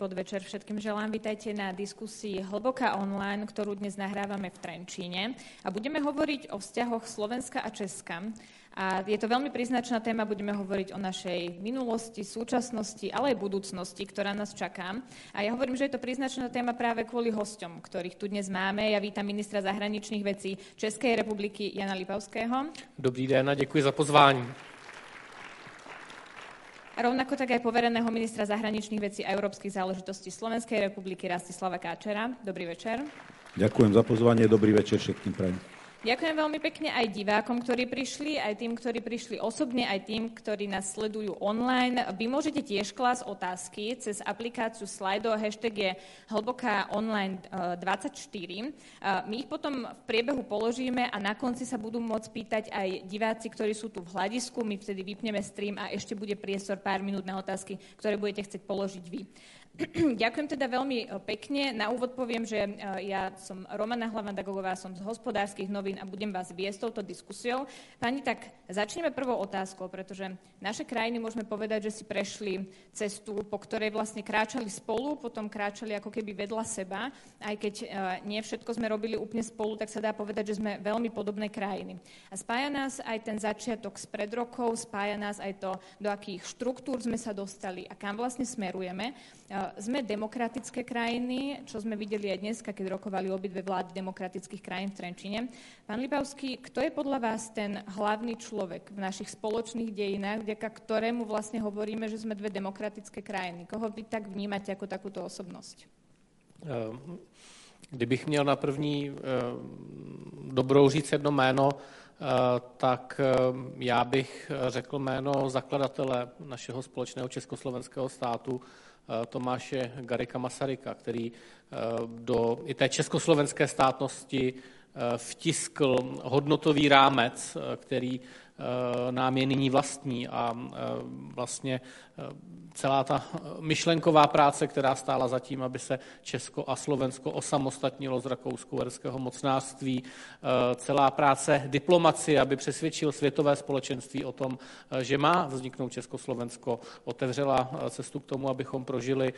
podvečer všetkým želám. Vítajte na diskusii Hlboká online, ktorú dnes nahrávame v Trenčíne. A budeme hovoriť o vzťahoch Slovenska a Česka. A je to veľmi príznačná téma, budeme hovoriť o našej minulosti, súčasnosti, ale aj budúcnosti, ktorá nás čaká. A ja hovorím, že je to príznačná téma práve kvôli hosťom, ktorých tu dnes máme. Ja vítam ministra zahraničných vecí Českej republiky Jana Lipavského. Dobrý den a děkuji za pozvání rovnako tak aj povereného ministra zahraničných vecí a európskych záležitostí Slovenskej republiky Rastislava Káčera. Dobrý večer. Ďakujem za pozvanie, dobrý večer všetkým prajem. Ďakujem veľmi pekne aj divákom, ktorí prišli, aj tým, ktorí prišli osobne, aj tým, ktorí nás sledujú online. Vy môžete tiež klásť otázky cez aplikáciu Slido. Hashtag je hlboká online 24. Eh, eh, my ich potom v priebehu položíme a na konci sa budú môcť pýtať aj diváci, ktorí sú tu v hľadisku. My vtedy vypneme stream a ešte bude priestor pár minút na otázky, ktoré budete chcieť položiť vy. Ďakujem teda veľmi e, pekne. Na úvod poviem, že e, ja som Romana Hlavandagová, som z hospodárskych novín a budem vás viesť touto diskusiou. Pani, tak začneme prvou otázkou, pretože naše krajiny môžeme povedať, že si prešli cestu, po ktorej vlastne kráčali spolu, potom kráčali ako keby vedľa seba. Aj keď e, nie všetko sme robili úplne spolu, tak sa dá povedať, že sme veľmi podobné krajiny. A spája nás aj ten začiatok z pred rokov, spája nás aj to, do akých štruktúr sme sa dostali a kam vlastne smerujeme. Sme demokratické krajiny, čo sme videli aj dnes, keď rokovali obidve vlády demokratických krajín v Trenčine. Pán Lipavský, kto je podľa vás ten hlavný človek v našich spoločných dejinách, vďaka ktorému vlastne hovoríme, že sme dve demokratické krajiny? Koho vy tak vnímate ako takúto osobnosť? Ehm, kdybych měl na první ehm, dobrou říct jedno jméno, tak já bych řekl jméno zakladatele našeho společného československého státu, Eh, Tomáše Garika Masaryka, který eh, do i té československé státnosti eh, vtiskl hodnotový rámec, který nám je nyní vlastní a vlastně celá ta myšlenková práce, která stála za tím, aby se Česko a Slovensko osamostatnilo z rakousko-uherského mocnářství, eh, celá práce diplomacie, aby přesvědčil světové společenství o tom, eh, že má vzniknout Československo, otevřela eh, cestu k tomu, abychom prožili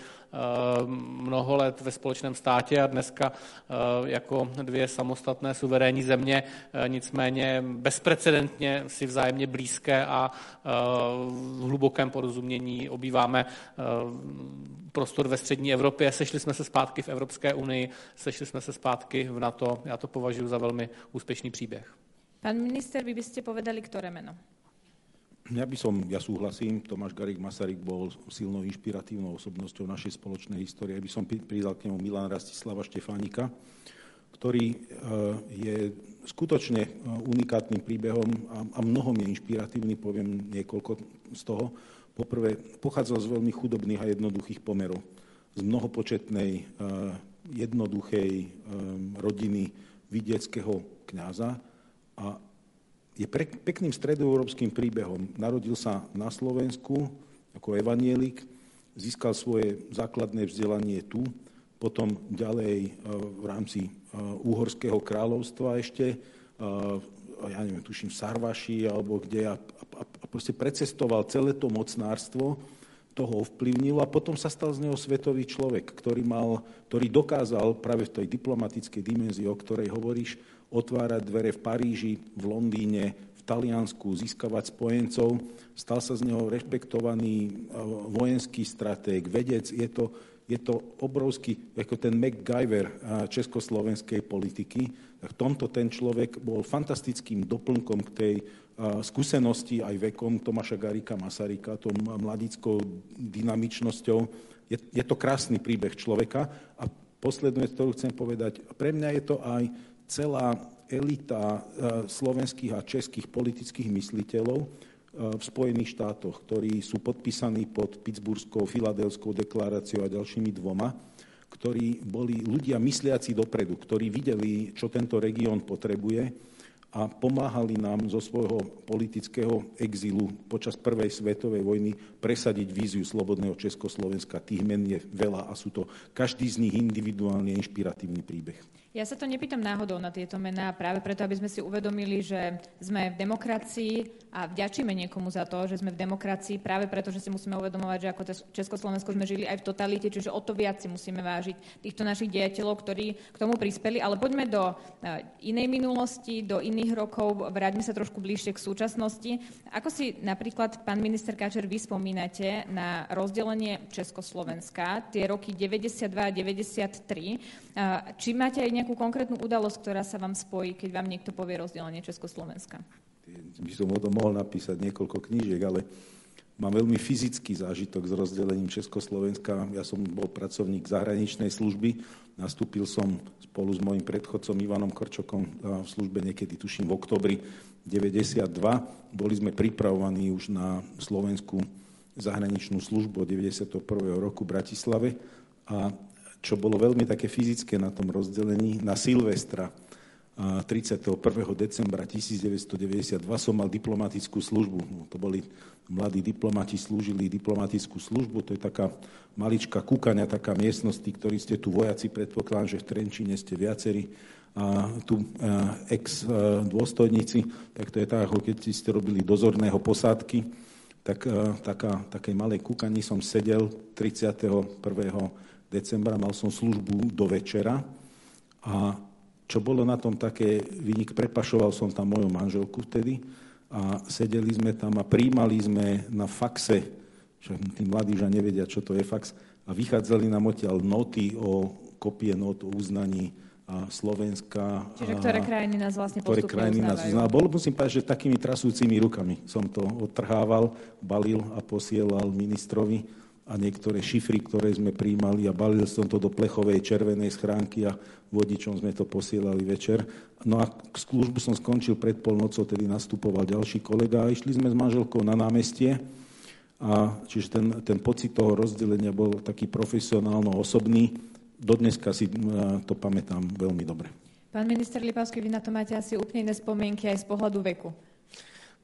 mnoho let ve společném státě a dneska jako dvě samostatné suverénní země, nicméně bezprecedentně si vzájemně blízké a v hlubokém porozumění obývá máme eh, prostor ve střední Evropě, sešli jsme se zpátky v Evropské unii, sešli jsme se zpátky v NATO. Já to považuji za velmi úspěšný příběh. Pan minister, vy byste povedali, které jméno? Ja by som, ja súhlasím, Tomáš Garik Masaryk bol silnou inšpiratívnou osobnosťou našej spoločnej histórie. Ja by som pridal k nemu Milan Rastislava Štefánika, ktorý eh, je skutočne eh, unikátnym príbehom a mnohom je inšpiratívny, poviem niekoľko z toho. Poprvé, pochádzal z veľmi chudobných a jednoduchých pomerov. Z mnohopočetnej, eh, jednoduchej eh, rodiny vidieckého kňaza a je pre, pekným stredoeurópskym príbehom. Narodil sa na Slovensku ako evanielik, získal svoje základné vzdelanie tu, potom ďalej eh, v rámci Úhorského kráľovstva ešte ja neviem, tuším, v Sarvaši alebo kde a, a proste precestoval celé to mocnárstvo, toho ovplyvnil a potom sa stal z neho svetový človek, ktorý, mal, ktorý dokázal práve v tej diplomatickej dimenzii, o ktorej hovoríš, otvárať dvere v Paríži, v Londýne, Taliansku, získavať spojencov. Stal sa z neho rešpektovaný e, vojenský stratég, vedec. Je to, je to obrovský, ako ten MacGyver e, československej politiky, v tomto ten človek bol fantastickým doplnkom k tej skúsenosti aj vekom Tomáša Garika Masaryka, tou mladickou dynamičnosťou. Je, je to krásny príbeh človeka. A poslednú vec, ktorú chcem povedať, pre mňa je to aj celá elita slovenských a českých politických mysliteľov v Spojených štátoch, ktorí sú podpísaní pod Pittsburghskou, Filadelskou deklaráciou a ďalšími dvoma ktorí boli ľudia mysliaci dopredu, ktorí videli, čo tento región potrebuje a pomáhali nám zo svojho politického exilu počas prvej svetovej vojny presadiť víziu slobodného Československa. Tých men je veľa a sú to každý z nich individuálne inšpiratívny príbeh. Ja sa to nepýtam náhodou na tieto mená, práve preto, aby sme si uvedomili, že sme v demokracii a vďačíme niekomu za to, že sme v demokracii, práve preto, že si musíme uvedomovať, že ako Československo sme žili aj v totalite, čiže o to viac si musíme vážiť týchto našich dejateľov, ktorí k tomu prispeli. Ale poďme do eh, inej minulosti, do iných rokov, vráťme sa trošku bližšie k súčasnosti. Ako si napríklad, pán minister Káčer, vy spomínate na rozdelenie Československa, tie roky 92 a 93, či máte aj nejakú konkrétnu udalosť, ktorá sa vám spojí, keď vám niekto povie rozdelenie Československa? By som o tom mohol napísať niekoľko knížiek, ale mám veľmi fyzický zážitok s rozdelením Československa. Ja som bol pracovník zahraničnej služby, nastúpil som spolu s mojim predchodcom Ivanom Korčokom v službe niekedy, tuším, v oktobri 92. Boli sme pripravovaní už na slovenskú zahraničnú službu od 91. roku v Bratislave a čo bolo veľmi také fyzické na tom rozdelení, na Silvestra 31. decembra 1992 som mal diplomatickú službu. No, to boli mladí diplomati, slúžili diplomatickú službu, to je taká maličká kúkania, taká miestnosť, ktorí ste tu vojaci, predpokladám, že v Trenčine ste viacerí, a tu ex-dôstojníci, tak to je tak, ako keď ste robili dozorného posádky, tak taká, takej malej kúkani som sedel 31 decembra, mal som službu do večera a čo bolo na tom také vynik, prepašoval som tam moju manželku vtedy a sedeli sme tam a príjmali sme na faxe, čo tí mladí že nevedia, čo to je fax, a vychádzali nám odtiaľ noty o kopie not o uznaní a Slovenska. Čiže ktoré krajiny nás vlastne ktoré krajiny nás uznávajú. Bol, musím povedať, že takými trasúcimi rukami som to odtrhával, balil a posielal ministrovi a niektoré šifry, ktoré sme príjmali a balil som to do plechovej červenej schránky a vodičom sme to posielali večer. No a službu som skončil pred polnocou, tedy nastupoval ďalší kolega a išli sme s manželkou na námestie. A čiže ten, ten pocit toho rozdelenia bol taký profesionálno-osobný. Dodneska si to pamätám veľmi dobre. Pán minister Lipavský, vy na to máte asi úplne iné spomienky aj z pohľadu veku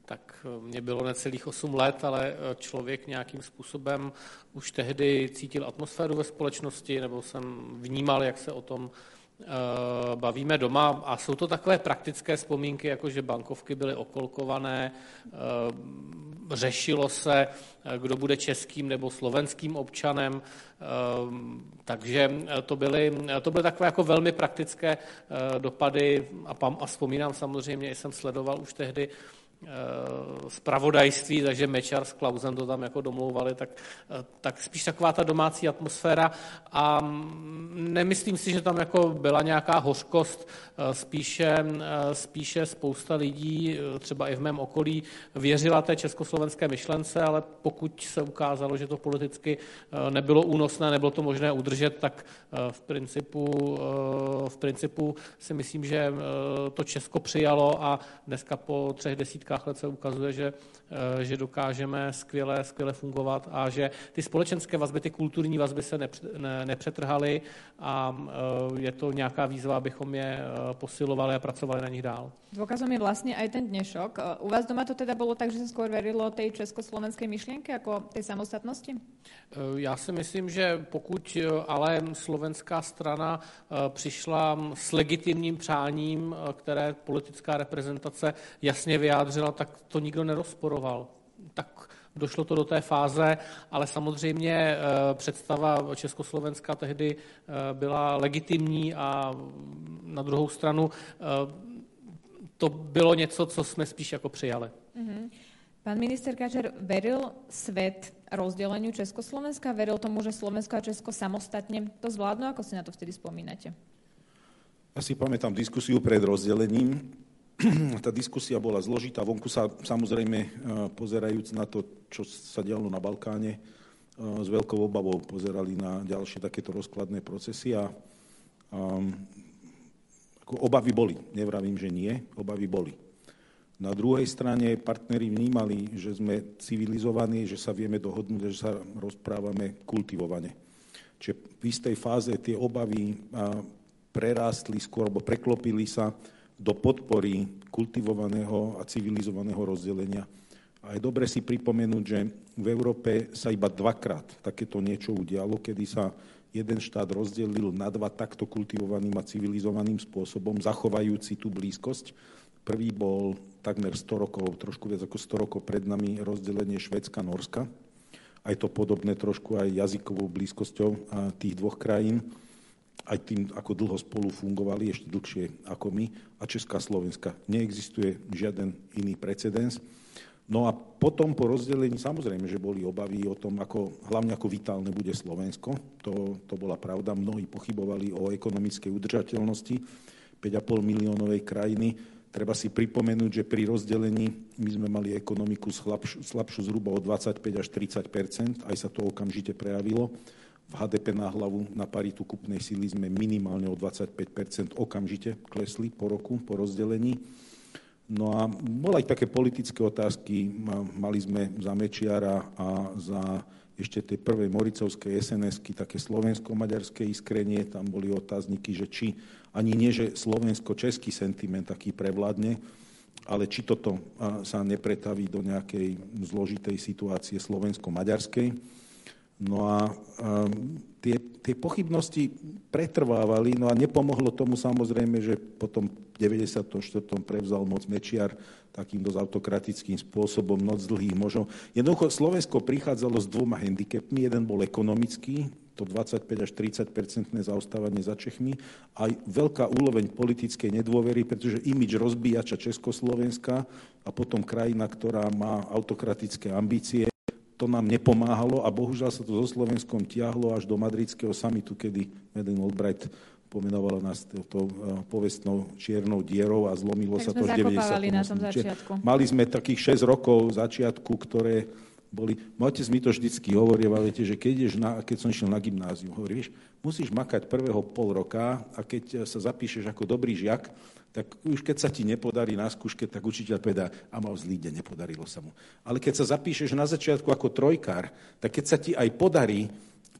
tak eh, mě bylo necelých 8 let, ale eh, člověk nějakým způsobem už tehdy cítil atmosféru ve společnosti, nebo jsem vnímal, jak se o tom eh, bavíme doma. A jsou to takové praktické vzpomínky, jako že bankovky byly okolkované, řešilo se, kdo bude českým nebo slovenským občanem, takže to byly, to byly takové jako velmi praktické dopady. A, a vzpomínám samozřejmě, jsem sledoval už tehdy spravodajství, takže Mečar s Klausem to tam jako domlouvali, tak, tak spíš taková ta domácí atmosféra. A nemyslím si, že tam jako byla nějaká hořkost, spíše, spíše spousta lidí, třeba i v mém okolí, věřila té československé myšlence, ale pokud se ukázalo, že to politicky nebylo únosné, nebylo to možné udržet, tak v principu, v principu si myslím, že to Česko přijalo a dneska po třech desítkách desítkách let se ukazuje, že, eh, že dokážeme skvěle, skvěle fungovat a že ty společenské vazby, ty kulturní vazby se nepřetrhaly a eh, je to nějaká výzva, abychom je eh, posilovali a pracovali na nich dál. Dôkazom je vlastne aj ten dnešok. U vás doma to teda bolo tak, že sa skôr verilo tej československej myšlienke ako tej samostatnosti? Já si myslím, že pokud ale slovenská strana přišla s legitimním přáním, které politická reprezentace jasně vyjádřila, vyjádřila, tak to nikdo nerozporoval. Tak došlo to do té fáze, ale samozřejmě eh, představa Československa tehdy eh, byla legitimní a na druhou stranu eh, to bylo něco, co jsme spíš jako přijali. Mm-hmm. Pán minister Kačer, veril svet rozdeleniu Československa? Veril tomu, že Slovensko a Česko samostatne to zvládnu? Ako si na to vtedy spomínate? Ja si pamätám diskusiu pred rozdelením tá diskusia bola zložitá. Vonku sa samozrejme, e, pozerajúc na to, čo sa dialo na Balkáne, e, s veľkou obavou pozerali na ďalšie takéto rozkladné procesy a um, ako obavy boli. Nevravím, že nie, obavy boli. Na druhej strane partneri vnímali, že sme civilizovaní, že sa vieme dohodnúť, že sa rozprávame kultivovane. Čiže v istej fáze tie obavy prerástli skôr, alebo preklopili sa do podpory kultivovaného a civilizovaného rozdelenia. A je dobre si pripomenúť, že v Európe sa iba dvakrát takéto niečo udialo, kedy sa jeden štát rozdelil na dva takto kultivovaným a civilizovaným spôsobom, zachovajúci tú blízkosť. Prvý bol takmer 100 rokov, trošku viac ako 100 rokov pred nami rozdelenie Švedska-Norska. Aj to podobné trošku aj jazykovou blízkosťou tých dvoch krajín aj tým, ako dlho spolu fungovali, ešte dlhšie ako my, a Česká Slovenska. Neexistuje žiaden iný precedens. No a potom po rozdelení, samozrejme, že boli obavy o tom, ako, hlavne ako vitálne bude Slovensko. To, to bola pravda. Mnohí pochybovali o ekonomickej udržateľnosti 5,5 miliónovej krajiny. Treba si pripomenúť, že pri rozdelení my sme mali ekonomiku slabšiu, slabšiu zhruba o 25 až 30% aj sa to okamžite prejavilo v HDP na hlavu na paritu kupnej síly sme minimálne o 25% okamžite klesli po roku, po rozdelení. No a boli aj také politické otázky. Mali sme za Mečiara a za ešte tej prvej Moricovskej SNS-ky také slovensko-maďarské iskrenie. Tam boli otázniky, že či ani nie, že slovensko-český sentiment taký prevládne, ale či toto sa nepretaví do nejakej zložitej situácie slovensko-maďarskej. No a um, tie, tie pochybnosti pretrvávali, no a nepomohlo tomu samozrejme, že potom v 94. prevzal moc Mečiar takým dosť autokratickým spôsobom, noc dlhých možno. Jednoducho Slovensko prichádzalo s dvoma handicapmi. Jeden bol ekonomický, to 25 až 30 percentné zaostávanie za Čechmi, aj veľká úroveň politickej nedôvery, pretože imič rozbíjača Československa a potom krajina, ktorá má autokratické ambície, to nám nepomáhalo a bohužiaľ sa to so Slovenskom tiahlo až do madridského samitu, kedy Madeleine Albright pomenovala nás to eh, povestnou čiernou dierou a zlomilo tak sa to v 90. Na tom začiatku. Mali sme takých 6 rokov začiatku, ktoré boli... Môj otec mi to vždycky hovorí, viete, že keď, ideš na, keď som išiel na gymnázium, hovorí, vieš, musíš makať prvého pol roka a keď sa zapíšeš ako dobrý žiak, tak už keď sa ti nepodarí na skúške, tak učiteľ povedá, a mal zlý deň, nepodarilo sa mu. Ale keď sa zapíšeš na začiatku ako trojkár, tak keď sa ti aj podarí,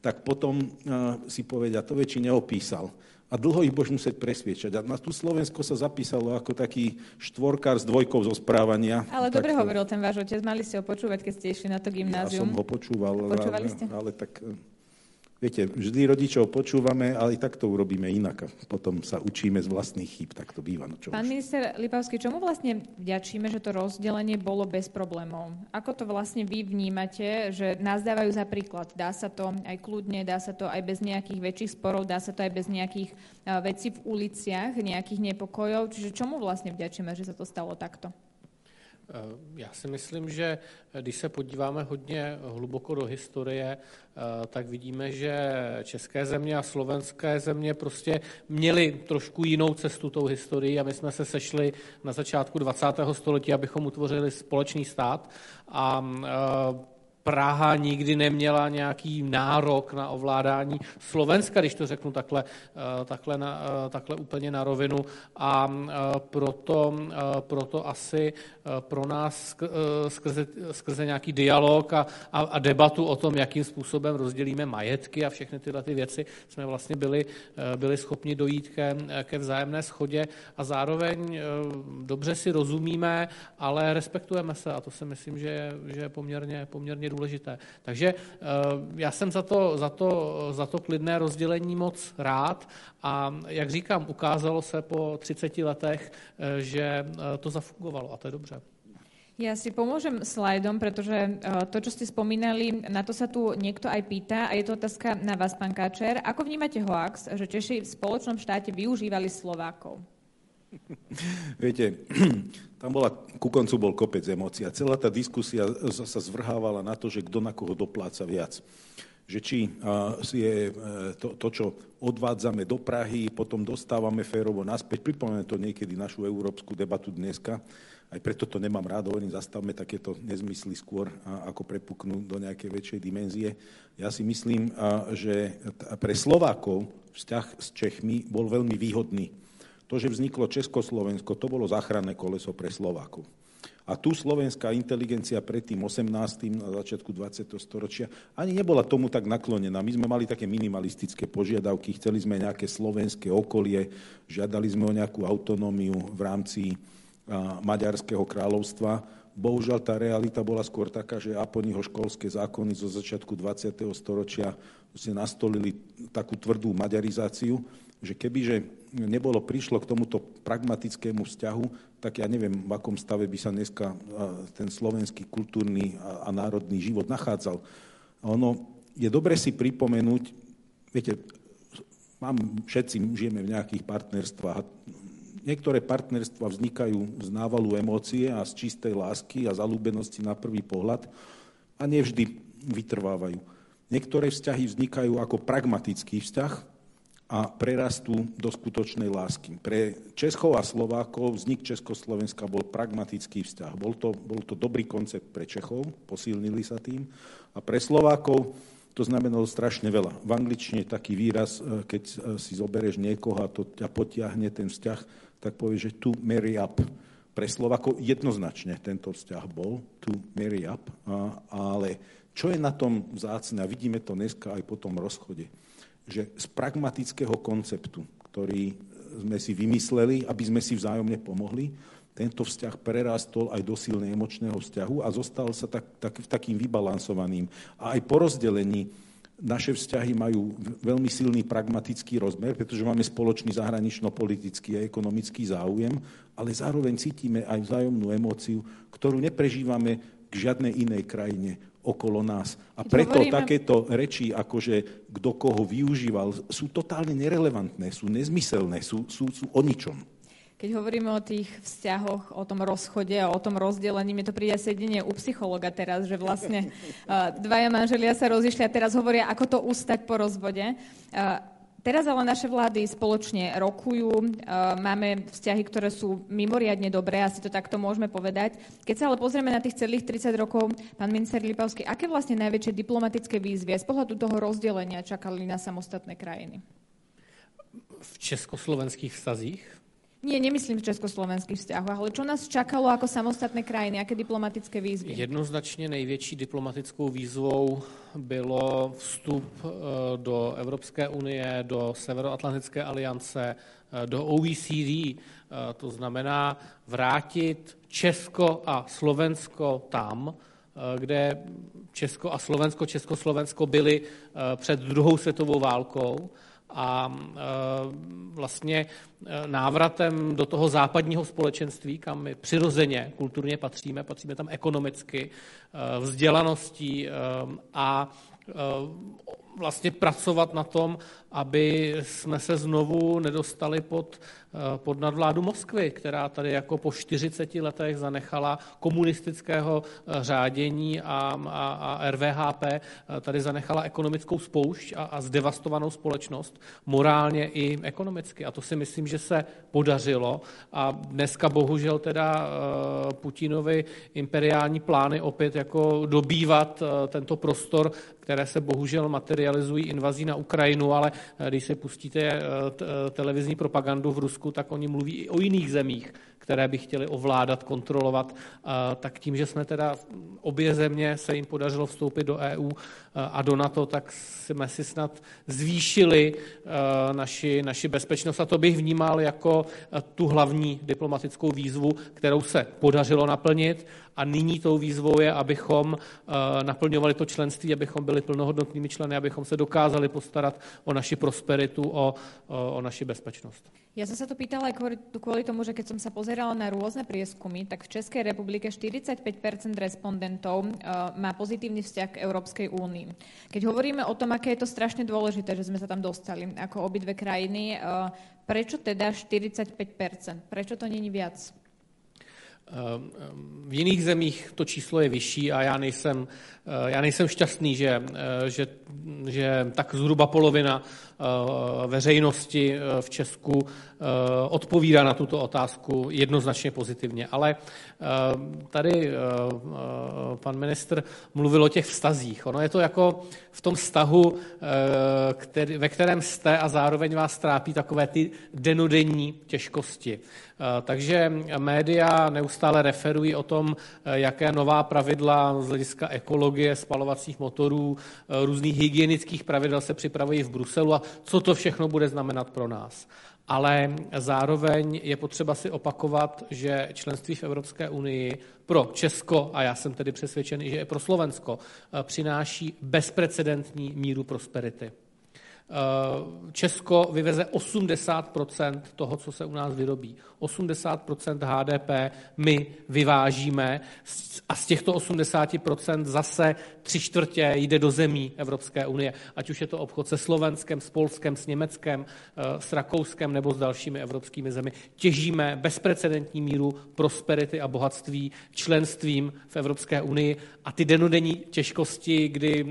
tak potom uh, si povedia, to väčší neopísal. A dlho ich budeš musieť presviečať. A na tú Slovensko sa zapísalo ako taký štvorkár s dvojkou zo správania. Ale dobre hovoril ten váš otec, mali ste ho počúvať, keď ste išli na to gymnázium. Ja som ho počúval, Počúvali ste? ale tak Viete, vždy rodičov počúvame, ale i tak to urobíme inak. Potom sa učíme z vlastných chýb, tak to býva. No čo Pán už. minister Lipavský, čomu vlastne vďačíme, že to rozdelenie bolo bez problémov? Ako to vlastne vy vnímate, že nás dávajú za príklad? Dá sa to aj kľudne, dá sa to aj bez nejakých väčších sporov, dá sa to aj bez nejakých vecí v uliciach, nejakých nepokojov. Čiže čomu vlastne vďačíme, že sa to stalo takto? Já si myslím, že když se podíváme hodně hluboko do historie, eh, tak vidíme, že české země a slovenské země prostě měly trošku jinou cestu tou historii a my jsme se sešli na začátku 20. století, abychom utvořili společný stát a eh, Praha nikdy neměla nějaký nárok na ovládání Slovenska, když to řeknu takhle, eh, takhle, na, eh, takhle úplně na rovinu. A eh, proto, proto asi pro nás skrze, skrze nějaký dialog a, a, a debatu o tom, jakým způsobem rozdělíme majetky a všechny tyhle ty věci, jsme vlastně byli, byli schopni dojít ke, ke vzájemné schodě a zároveň dobře si rozumíme, ale respektujeme se a to si myslím, že je, že je poměrně, poměrně důležité. Takže eh, já jsem za to, za, to, za to klidné rozdělení moc rád a jak říkám, ukázalo se po 30 letech, eh, že eh, to zafungovalo a to je dobře. Ja si pomôžem slajdom, pretože to, čo ste spomínali, na to sa tu niekto aj pýta a je to otázka na vás, pán Káčer. Ako vnímate hoax, že Češi v spoločnom štáte využívali Slovákov? Viete, tam bola, ku koncu bol kopec emócií a celá tá diskusia sa zvrhávala na to, že kto na koho dopláca viac. Že či je e, to, to, čo odvádzame do Prahy, potom dostávame férovo naspäť. Pripomínam to niekedy našu európsku debatu dneska. Aj preto to nemám rád, hovorím, zastavme takéto nezmysly skôr, ako prepuknú do nejakej väčšej dimenzie. Ja si myslím, že pre Slovákov vzťah s Čechmi bol veľmi výhodný to, že vzniklo Československo, to bolo záchranné koleso pre Slovákov. A tu slovenská inteligencia pred tým 18. na začiatku 20. storočia ani nebola tomu tak naklonená. My sme mali také minimalistické požiadavky, chceli sme nejaké slovenské okolie, žiadali sme o nejakú autonómiu v rámci Maďarského kráľovstva. Bohužiaľ tá realita bola skôr taká, že Aponiho školské zákony zo začiatku 20. storočia nastolili takú tvrdú maďarizáciu, že kebyže nebolo prišlo k tomuto pragmatickému vzťahu, tak ja neviem, v akom stave by sa dneska ten slovenský kultúrny a národný život nachádzal. Ono je dobre si pripomenúť, viete, mám, všetci žijeme v nejakých partnerstvách. Niektoré partnerstva vznikajú z návalu emócie a z čistej lásky a zalúbenosti na prvý pohľad a nevždy vytrvávajú. Niektoré vzťahy vznikajú ako pragmatický vzťah, a prerastú do skutočnej lásky. Pre Čechov a Slovákov vznik Československa bol pragmatický vzťah. Bol to, bol to dobrý koncept pre Čechov, posilnili sa tým. A pre Slovákov to znamenalo strašne veľa. V angličtine taký výraz, e, keď e, si zoberieš niekoho a to ťa potiahne ten vzťah, tak povie, že to marry up. Pre Slovákov jednoznačne tento vzťah bol to marry up, a, ale čo je na tom vzácne, a vidíme to dneska aj po tom rozchode, že z pragmatického konceptu, ktorý sme si vymysleli, aby sme si vzájomne pomohli, tento vzťah prerastol aj do silnej emočného vzťahu a zostal sa tak, tak, takým vybalansovaným. A aj po rozdelení naše vzťahy majú veľmi silný pragmatický rozmer, pretože máme spoločný zahranično-politický a ekonomický záujem, ale zároveň cítime aj vzájomnú emóciu, ktorú neprežívame k žiadnej inej krajine okolo nás. A preto hovoríme... takéto reči, akože kto koho využíval, sú totálne nerelevantné, sú nezmyselné, sú, sú, sú o ničom. Keď hovoríme o tých vzťahoch, o tom rozchode a o tom rozdelení, mi to príde sedenie u psychologa teraz, že vlastne uh, dvaja manželia sa rozišli a teraz hovoria, ako to ustať po rozvode. Teraz ale naše vlády spoločne rokujú, e, máme vzťahy, ktoré sú mimoriadne dobré, asi to takto môžeme povedať. Keď sa ale pozrieme na tých celých 30 rokov, pán minister Lipavský, aké vlastne najväčšie diplomatické výzvy z pohľadu toho rozdelenia čakali na samostatné krajiny? V československých vztazích? Nie, nemyslím v československých vzťahoch, ale čo nás čakalo ako samostatné krajiny, aké diplomatické výzvy? Jednoznačně největší diplomatickou výzvou bylo vstup eh, do Evropské unie, do Severoatlantické aliance, eh, do OECD. Eh, to znamená vrátit Česko a Slovensko tam, kde Česko a Slovensko, Československo byly před druhou světovou válkou a e, vlastně e, návratem do toho západního společenství, kam my přirozeně kulturně patříme, patříme tam ekonomicky, e, vzdělaností a vlastně pracovat na tom, aby jsme se znovu nedostali pod, pod nadvládu Moskvy, která tady jako po 40 letech zanechala komunistického eh, řádění a, a, a RVHP, eh, tady zanechala ekonomickou spoušť a, a zdevastovanou společnost morálně i ekonomicky. A to si myslím, že se podařilo. A dneska bohužel teda Putinovi imperiální plány opět jako dobývat tento prostor, které se bohužel materializují invazí na Ukrajinu, ale Eh, když se pustíte eh, eh, televizní propagandu v Rusku, tak oni mluví i o jiných zemích, které by chtěli ovládat, kontrolovat, tak tím, že jsme teda obě země se jim podařilo vstoupit do EU a do NATO, tak jsme si snad zvýšili naši, naši bezpečnost a to bych vnímal jako tu hlavní diplomatickou výzvu, kterou se podařilo naplnit a nyní tou výzvou je, abychom naplňovali to členství, abychom byli plnohodnotnými členy, abychom se dokázali postarat o naši prosperitu, o, o naši bezpečnost. Ja som sa to pýtala kvôli tomu, že keď som sa pozerala na rôzne prieskumy, tak v Českej republike 45 respondentov uh, má pozitívny vzťah k Európskej únii. Keď hovoríme o tom, aké je to strašne dôležité, že sme sa tam dostali ako obidve krajiny, uh, prečo teda 45% Prečo to není viac? Ehm, v jiných zemích to číslo je vyšší a já nejsem, eh, já nejsem šťastný, že, že, že tak zhruba polovina veřejnosti v Česku odpovídá na tuto otázku jednoznačně pozitivně. Ale tady pan ministr mluvil o těch vztazích. Ono je to jako v tom vztahu, ve kterém jste a zároveň vás trápí takové ty denodenní těžkosti. Takže média neustále referují o tom, jaké nová pravidla z hlediska ekologie, spalovacích motorů, různých hygienických pravidel se připravují v Bruselu a co to všechno bude znamenat pro nás. Ale zároveň je potřeba si opakovat, že členství v Evropské unii pro Česko, a já jsem tedy přesvědčený, že i pro Slovensko, přináší bezprecedentní míru prosperity. Eh, Česko vyveze 80% toho, co se u nás vyrobí. 80% HDP my vyvážíme a z těchto 80% zase tři čtvrtě jde do zemí Evropské unie. Ať už je to obchod se Slovenskem, s Polskem, s Německem, eh, s Rakouskem nebo s dalšími evropskými zemi. Těžíme bezprecedentní míru prosperity a bohatství členstvím v Evropské unii a ty denodenní těžkosti, kdy uh,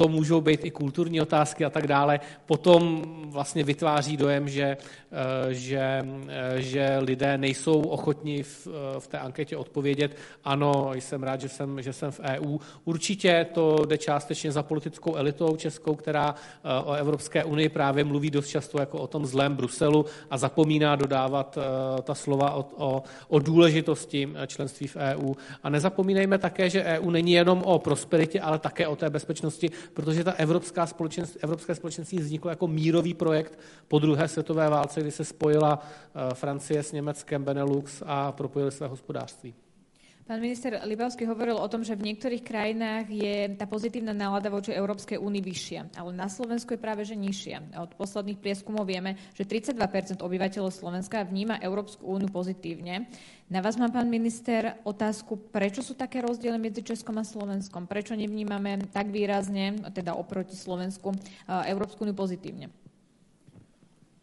to můžou být i kulturní otázky a tak dále, potom vlastně vytváří dojem, že, eh, že, eh, že lidé nejsou ochotní v, v té anketě odpovědět, ano, jsem rád, že jsem, že jsem v EU. Určitě to jde částečně za politickou elitou českou, která eh, o Evropské unii právě mluví dost často jako o tom zlém Bruselu a zapomíná dodávat ta slova o, o, o důležitosti členství v EU. A nezapomínejme také, že EU není jenom o prosperitě, ale také o té bezpečnosti, protože ta evropská společenství, evropské společenství vzniklo jako mírový projekt po druhé světové válce, kdy se spojila eh, Francie s Německem, Benelux a propojili své hospodářství. Pán minister Libavský hovoril o tom, že v niektorých krajinách je tá pozitívna nálada voči Európskej únii vyššia, ale na Slovensku je práve že nižšia. Od posledných prieskumov vieme, že 32% obyvateľov Slovenska vníma Európsku úniu pozitívne. Na vás mám, pán minister, otázku, prečo sú také rozdiely medzi Českom a Slovenskom? Prečo nevnímame tak výrazne, teda oproti Slovensku, Európsku úniu pozitívne?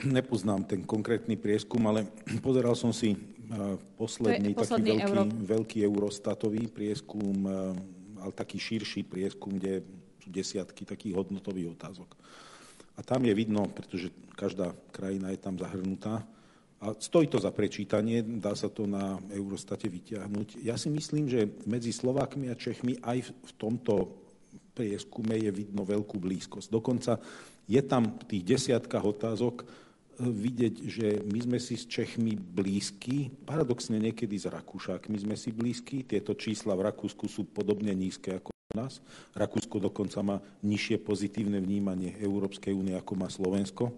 Nepoznám ten konkrétny prieskum, ale pozeral som si posledný, taký veľký, Euro... veľký eurostatový prieskum, ale taký širší prieskum, kde sú desiatky takých hodnotových otázok. A tam je vidno, pretože každá krajina je tam zahrnutá, a stojí to za prečítanie, dá sa to na Eurostate vyťahnuť. Ja si myslím, že medzi Slovákmi a Čechmi aj v tomto prieskume je vidno veľkú blízkosť. Dokonca je tam v tých desiatkách otázok vidieť, že my sme si s Čechmi blízki, paradoxne niekedy s Rakúšakmi sme si blízki. Tieto čísla v Rakúsku sú podobne nízke ako u nás. Rakúsko dokonca má nižšie pozitívne vnímanie Európskej únie, ako má Slovensko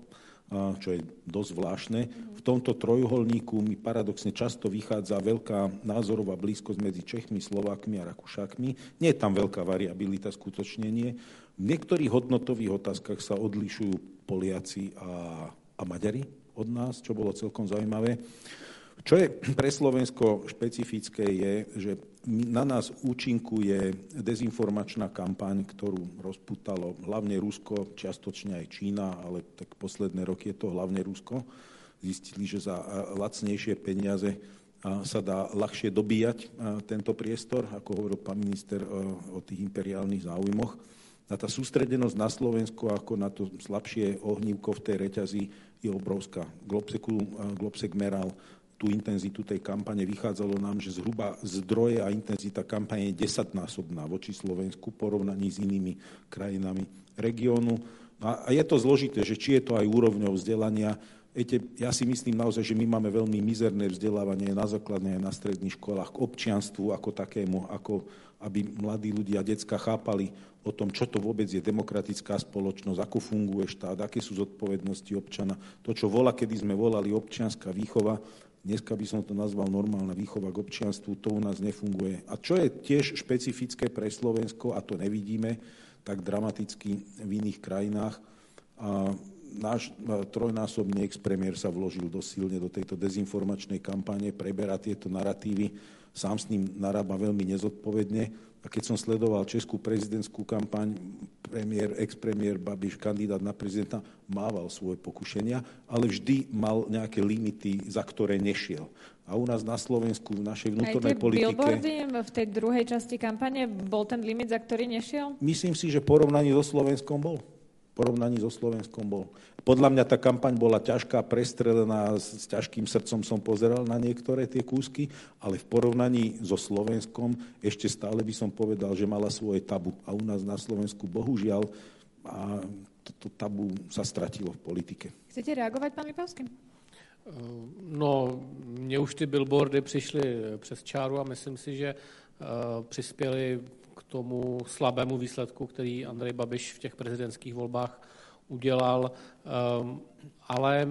čo je dosť zvláštne. V tomto trojuholníku mi paradoxne často vychádza veľká názorová blízkosť medzi Čechmi, Slovákmi a Rakúšakmi. Nie je tam veľká variabilita, skutočne nie. V niektorých hodnotových otázkach sa odlišujú Poliaci a a Maďari od nás, čo bolo celkom zaujímavé. Čo je pre Slovensko špecifické je, že na nás účinkuje dezinformačná kampaň, ktorú rozputalo hlavne Rusko, čiastočne aj Čína, ale tak posledné roky je to hlavne Rusko. Zistili, že za lacnejšie peniaze sa dá ľahšie dobíjať tento priestor, ako hovoril pán minister o tých imperiálnych záujmoch. A tá sústredenosť na Slovensko ako na to slabšie ohnívko v tej reťazi je obrovská. Globsek meral tú intenzitu tej kampane. Vychádzalo nám, že zhruba zdroje a intenzita kampane je desaťnásobná voči Slovensku v porovnaní s inými krajinami regiónu. A je to zložité, že či je to aj úrovňou vzdelania. Viete, ja si myslím naozaj, že my máme veľmi mizerné vzdelávanie na základnej a na stredných školách k občianstvu ako takému, ako aby mladí ľudia, decka chápali o tom, čo to vôbec je demokratická spoločnosť, ako funguje štát, aké sú zodpovednosti občana. To, čo vola, kedy sme volali občianská výchova, dneska by som to nazval normálna výchova k občianstvu, to u nás nefunguje. A čo je tiež špecifické pre Slovensko, a to nevidíme tak dramaticky v iných krajinách, a náš trojnásobný ex-premiér sa vložil dosilne do tejto dezinformačnej kampane, preberá tieto narratívy, sám s ním narába veľmi nezodpovedne a keď som sledoval českú prezidentskú kampaň, premiér, ex-premiér Babiš, kandidát na prezidenta, mával svoje pokušenia, ale vždy mal nejaké limity, za ktoré nešiel. A u nás na Slovensku, v našej vnútornej Aj politike... billboardy v tej druhej časti kampane, bol ten limit, za ktorý nešiel? Myslím si, že porovnaní so Slovenskom bol porovnaní so Slovenskom bol. Podľa mňa tá kampaň bola ťažká, prestrelená, s ťažkým srdcom som pozeral na niektoré tie kúsky, ale v porovnaní so Slovenskom ešte stále by som povedal, že mala svoje tabu. A u nás na Slovensku bohužiaľ a to, to tabu sa stratilo v politike. Chcete reagovať, pán Lipavský? No, mně už ty billboardy přišly přes čáru a myslím si, že uh, přispěli k tomu slabému výsledku, který Andrej Babiš v těch prezidentských volbách udělal. Um, ale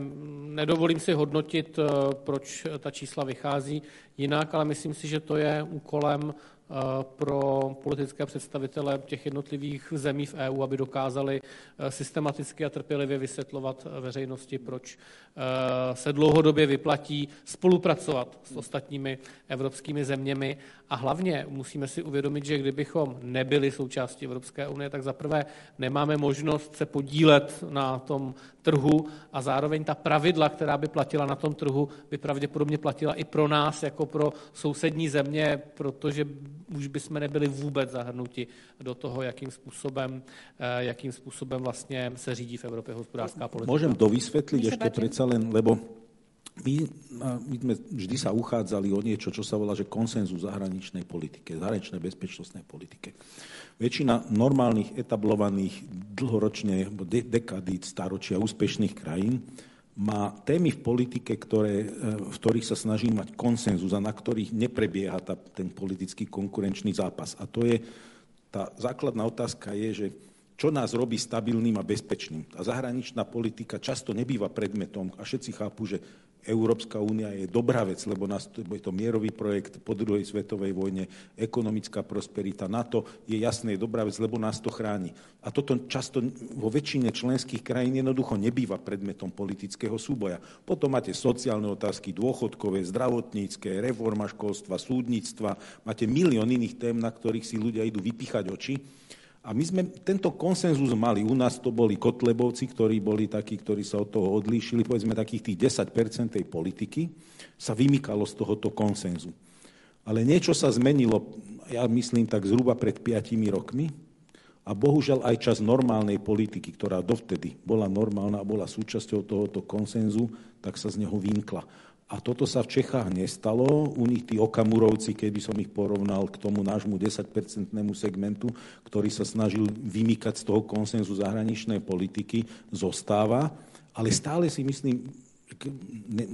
nedovolím si hodnotit, uh, proč ta čísla vychází jinak, ale myslím si, že to je úkolem Eh, pro politické představitele těch jednotlivých zemí v EU, aby dokázali eh, systematicky a trpělivě vysvětlovat eh, veřejnosti, proč se dlouhodobě vyplatí spolupracovat s ostatními evropskými zeměmi. A hlavně musíme si uvědomit, že kdybychom nebyli součástí Evropské unie, tak zaprvé nemáme možnost se podílet na tom trhu a zároveň ta pravidla, která by platila na tom trhu, by pravděpodobně platila i pro nás, jako pro sousední země, protože už bychom nebyli vůbec zahrnuti do toho, jakým způsobem, eh, jakým způsobem vlastně se řídí v Evropě hospodářská politika. Môžem dovysvetliť ešte predsa len, lebo my, my sme vždy sa uchádzali o niečo, čo sa volá, že konsenzu zahraničnej politike, zahraničnej bezpečnostnej politike. Väčšina normálnych, etablovaných, dlhoročne, dekadít, staročia úspešných krajín má témy v politike, ktoré, e, v ktorých sa snaží mať konsenzus a na ktorých neprebieha tá, ten politický konkurenčný zápas. A to je, tá základná otázka je, že čo nás robí stabilným a bezpečným. A zahraničná politika často nebýva predmetom a všetci chápu, že Európska únia je dobrá vec, lebo nás, je to mierový projekt po druhej svetovej vojne, ekonomická prosperita. NATO je jasné, je dobrá vec, lebo nás to chráni. A toto často vo väčšine členských krajín jednoducho nebýva predmetom politického súboja. Potom máte sociálne otázky, dôchodkové, zdravotnícke, reforma školstva, súdnictva, máte milión iných tém, na ktorých si ľudia idú vypíchať oči. A my sme tento konsenzus mali. U nás to boli Kotlebovci, ktorí boli takí, ktorí sa od toho odlíšili. Povedzme, takých tých 10% tej politiky sa vymykalo z tohoto konsenzu. Ale niečo sa zmenilo, ja myslím, tak zhruba pred 5 rokmi. A bohužiaľ aj čas normálnej politiky, ktorá dovtedy bola normálna a bola súčasťou tohoto konsenzu, tak sa z neho vymkla. A toto sa v Čechách nestalo. U nich tí okamurovci, keby som ich porovnal k tomu nášmu 10-percentnému segmentu, ktorý sa snažil vymýkať z toho konsenzu zahraničnej politiky, zostáva. Ale stále si myslím,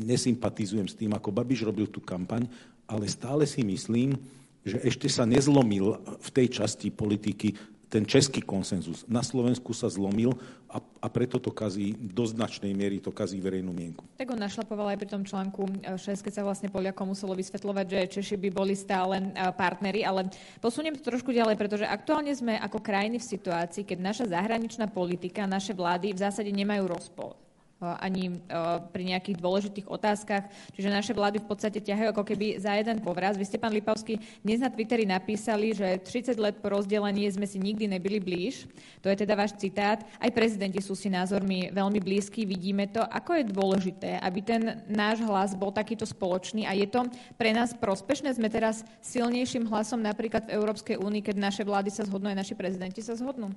nesympatizujem s tým, ako Babiš robil tú kampaň, ale stále si myslím, že ešte sa nezlomil v tej časti politiky ten český konsenzus na Slovensku sa zlomil a, a preto to kazí, do značnej miery to kazí verejnú mienku. Tak on našlapoval aj pri tom článku 6, e, keď sa vlastne Poliakom muselo vysvetľovať, že Češi by boli stále e, partneri, ale posuniem to trošku ďalej, pretože aktuálne sme ako krajiny v situácii, keď naša zahraničná politika, naše vlády v zásade nemajú rozpor ani pri nejakých dôležitých otázkach. Čiže naše vlády v podstate ťahajú ako keby za jeden povraz. Vy ste, pán Lipavský, dnes na Twitteri napísali, že 30 let po rozdelení sme si nikdy nebyli blíž. To je teda váš citát. Aj prezidenti sú si názormi veľmi blízki, vidíme to. Ako je dôležité, aby ten náš hlas bol takýto spoločný a je to pre nás prospešné? Sme teraz silnejším hlasom napríklad v Európskej únii, keď naše vlády sa zhodnú, aj naši prezidenti sa zhodnú?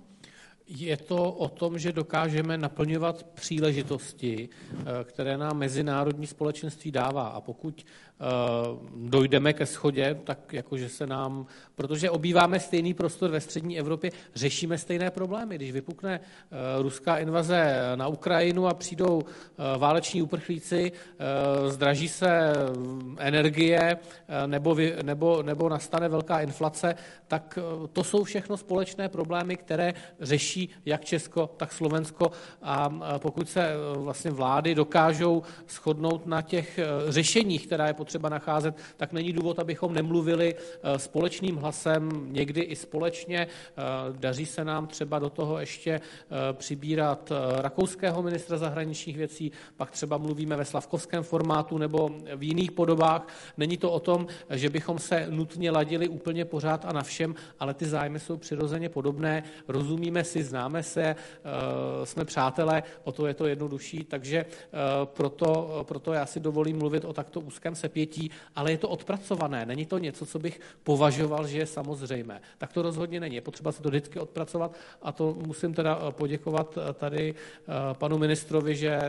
Je to o tom, že dokážeme naplňovat příležitosti, eh, které nám mezinárodní společenství dává. A pokud eh, dojdeme ke schodě, tak jakože se nám, protože obýváme stejný prostor ve střední Evropě, řešíme stejné problémy. Když vypukne eh, ruská invaze na Ukrajinu a přijdou váleční uprchlíci, zdraží se energie nebo, nebo, nebo nastane velká inflace, tak to jsou všechno společné problémy, které řeší řeší jak Česko, tak Slovensko a pokud se e, vlastně vlády dokážou shodnout na těch e, řešeních, která je potřeba nacházet, tak není důvod, abychom nemluvili e, společným hlasem, někdy i společně. Daří se nám třeba do toho ještě přibírat rakouského ministra zahraničních věcí, pak třeba mluvíme ve slavkovském formátu nebo v jiných podobách. Není to o tom, že bychom se nutně ladili úplně pořád a na všem, ale ty zájmy jsou přirozeně podobné. Rozumíme si známe se, jsme přátelé, o to je to jednodušší, takže proto, proto já si dovolím mluvit o takto úzkém sepětí, ale je to odpracované, není to něco, co bych považoval, že je samozřejmé. Tak to rozhodně není, je potřeba se to vždycky odpracovat a to musím teda poděkovat tady panu ministrovi, že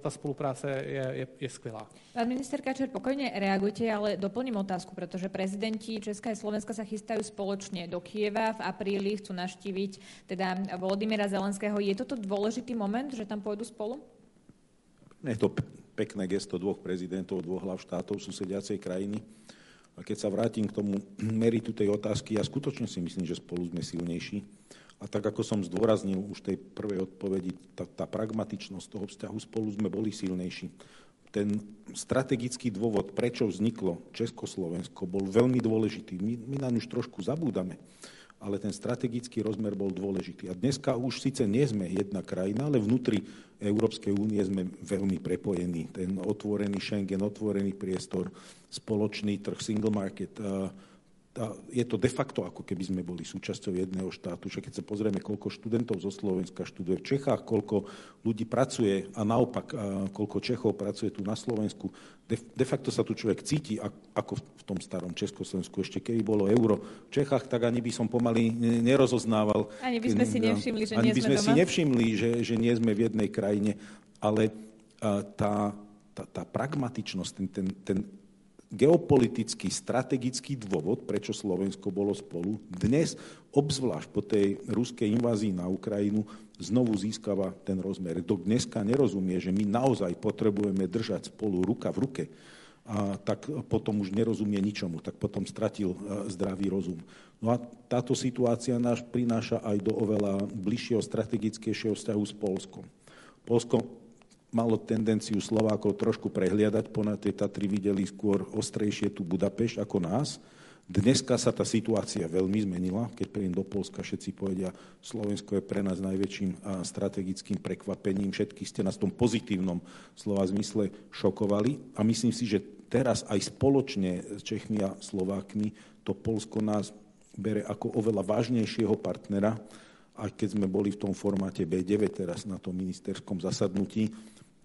ta spolupráce je, je, je skvělá. Pán minister Kačer, pokojne reagujte, ale doplním otázku, pretože prezidenti Česka a Slovenska sa chystajú spoločne do Kieva. V apríli chcú naštíviť teda Volodymyra Zelenského. Je toto dôležitý moment, že tam pôjdu spolu? Je to pekné gesto dvoch prezidentov, dvoch hlav štátov susediacej krajiny. A keď sa vrátim k tomu meritu tej otázky, ja skutočne si myslím, že spolu sme silnejší. A tak ako som zdôraznil už tej prvej odpovedi, tá, tá pragmatičnosť toho vzťahu spolu sme boli silnejší ten strategický dôvod, prečo vzniklo Československo, bol veľmi dôležitý. My, my na už trošku zabúdame, ale ten strategický rozmer bol dôležitý. A dneska už síce nie sme jedna krajina, ale vnútri Európskej únie sme veľmi prepojení. Ten otvorený Schengen, otvorený priestor, spoločný trh, single market, je to de facto ako keby sme boli súčasťou jedného štátu. Že keď sa pozrieme, koľko študentov zo Slovenska študuje v Čechách, koľko ľudí pracuje a naopak, koľko Čechov pracuje tu na Slovensku, de, de facto sa tu človek cíti ako v tom starom Československu. Ešte keby bolo euro v Čechách, tak ani by som pomaly nerozoznával. Ani by sme si nevšimli, že ani nie by sme doma. si nevšimli, že, že nie sme v jednej krajine. Ale tá, tá, tá pragmatičnosť, ten, ten, ten geopolitický, strategický dôvod, prečo Slovensko bolo spolu, dnes, obzvlášť po tej ruskej invázii na Ukrajinu, znovu získava ten rozmer. Kto dneska nerozumie, že my naozaj potrebujeme držať spolu ruka v ruke, a tak potom už nerozumie ničomu, tak potom stratil e, zdravý rozum. No a táto situácia nás prináša aj do oveľa bližšieho strategickejšieho vzťahu s Polskom. Polsko malo tendenciu Slovákov trošku prehliadať, ponad tie Tatry videli skôr ostrejšie tu Budapešť ako nás. Dneska sa tá situácia veľmi zmenila. Keď príjem do Polska, všetci povedia, Slovensko je pre nás najväčším strategickým prekvapením. Všetky ste nás v tom pozitívnom slova zmysle šokovali. A myslím si, že teraz aj spoločne s Čechmi a Slovákmi to Polsko nás bere ako oveľa vážnejšieho partnera, aj keď sme boli v tom formáte B9 teraz na tom ministerskom zasadnutí,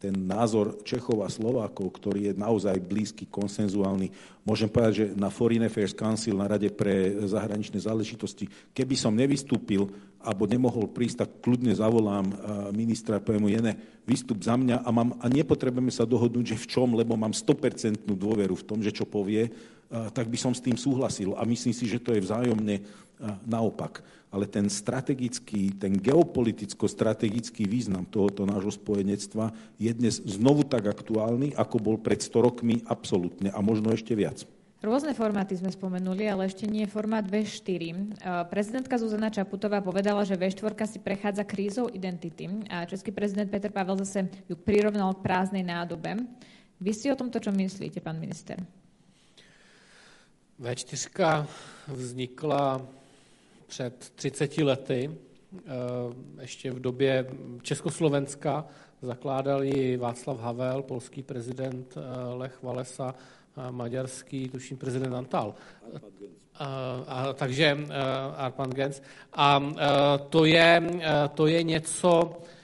ten názor Čechov a Slovákov, ktorý je naozaj blízky, konsenzuálny. Môžem povedať, že na Foreign Affairs Council, na Rade pre zahraničné záležitosti, keby som nevystúpil alebo nemohol prísť, tak kľudne zavolám ministra a poviem mu, Jene, vystup za mňa a, mám, a nepotrebujeme sa dohodnúť, že v čom, lebo mám 100% dôveru v tom, že čo povie, tak by som s tým súhlasil. A myslím si, že to je vzájomne naopak ale ten strategický, ten geopoliticko-strategický význam tohoto nášho spojenectva je dnes znovu tak aktuálny, ako bol pred 100 rokmi absolútne a možno ešte viac. Rôzne formáty sme spomenuli, ale ešte nie formát V4. Prezidentka Zuzana Čaputová povedala, že V4 si prechádza krízou identity a český prezident Petr Pavel zase ju prirovnal k prázdnej nádobe. Vy si o tomto čo myslíte, pán minister? V4 vznikla před 30 lety, eh, ještě v době Československa, zakládal ji Václav Havel, polský prezident eh, Lech Walesa, maďarský, tuším, prezident Antal. A, a, takže Arpan Gens. A, to, je, to je něco, Eh,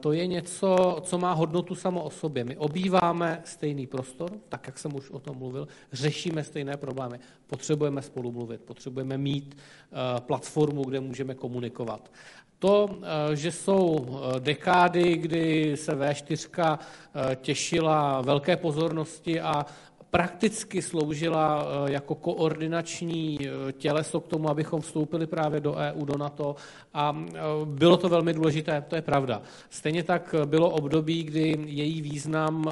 to je něco, co má hodnotu samo o sobě. My obýváme stejný prostor, tak jak jsem už o tom mluvil, řešíme stejné problémy. Potřebujeme spolu mluvit, potřebujeme mít eh, platformu, kde můžeme komunikovat. To, eh, že jsou dekády, kdy se V4 těšila velké pozornosti a prakticky sloužila eh, jako koordinační eh, těleso k tomu, abychom vstoupili právě do EU, do NATO a eh, bylo to velmi důležité, to je pravda. Stejně tak bylo období, kdy její význam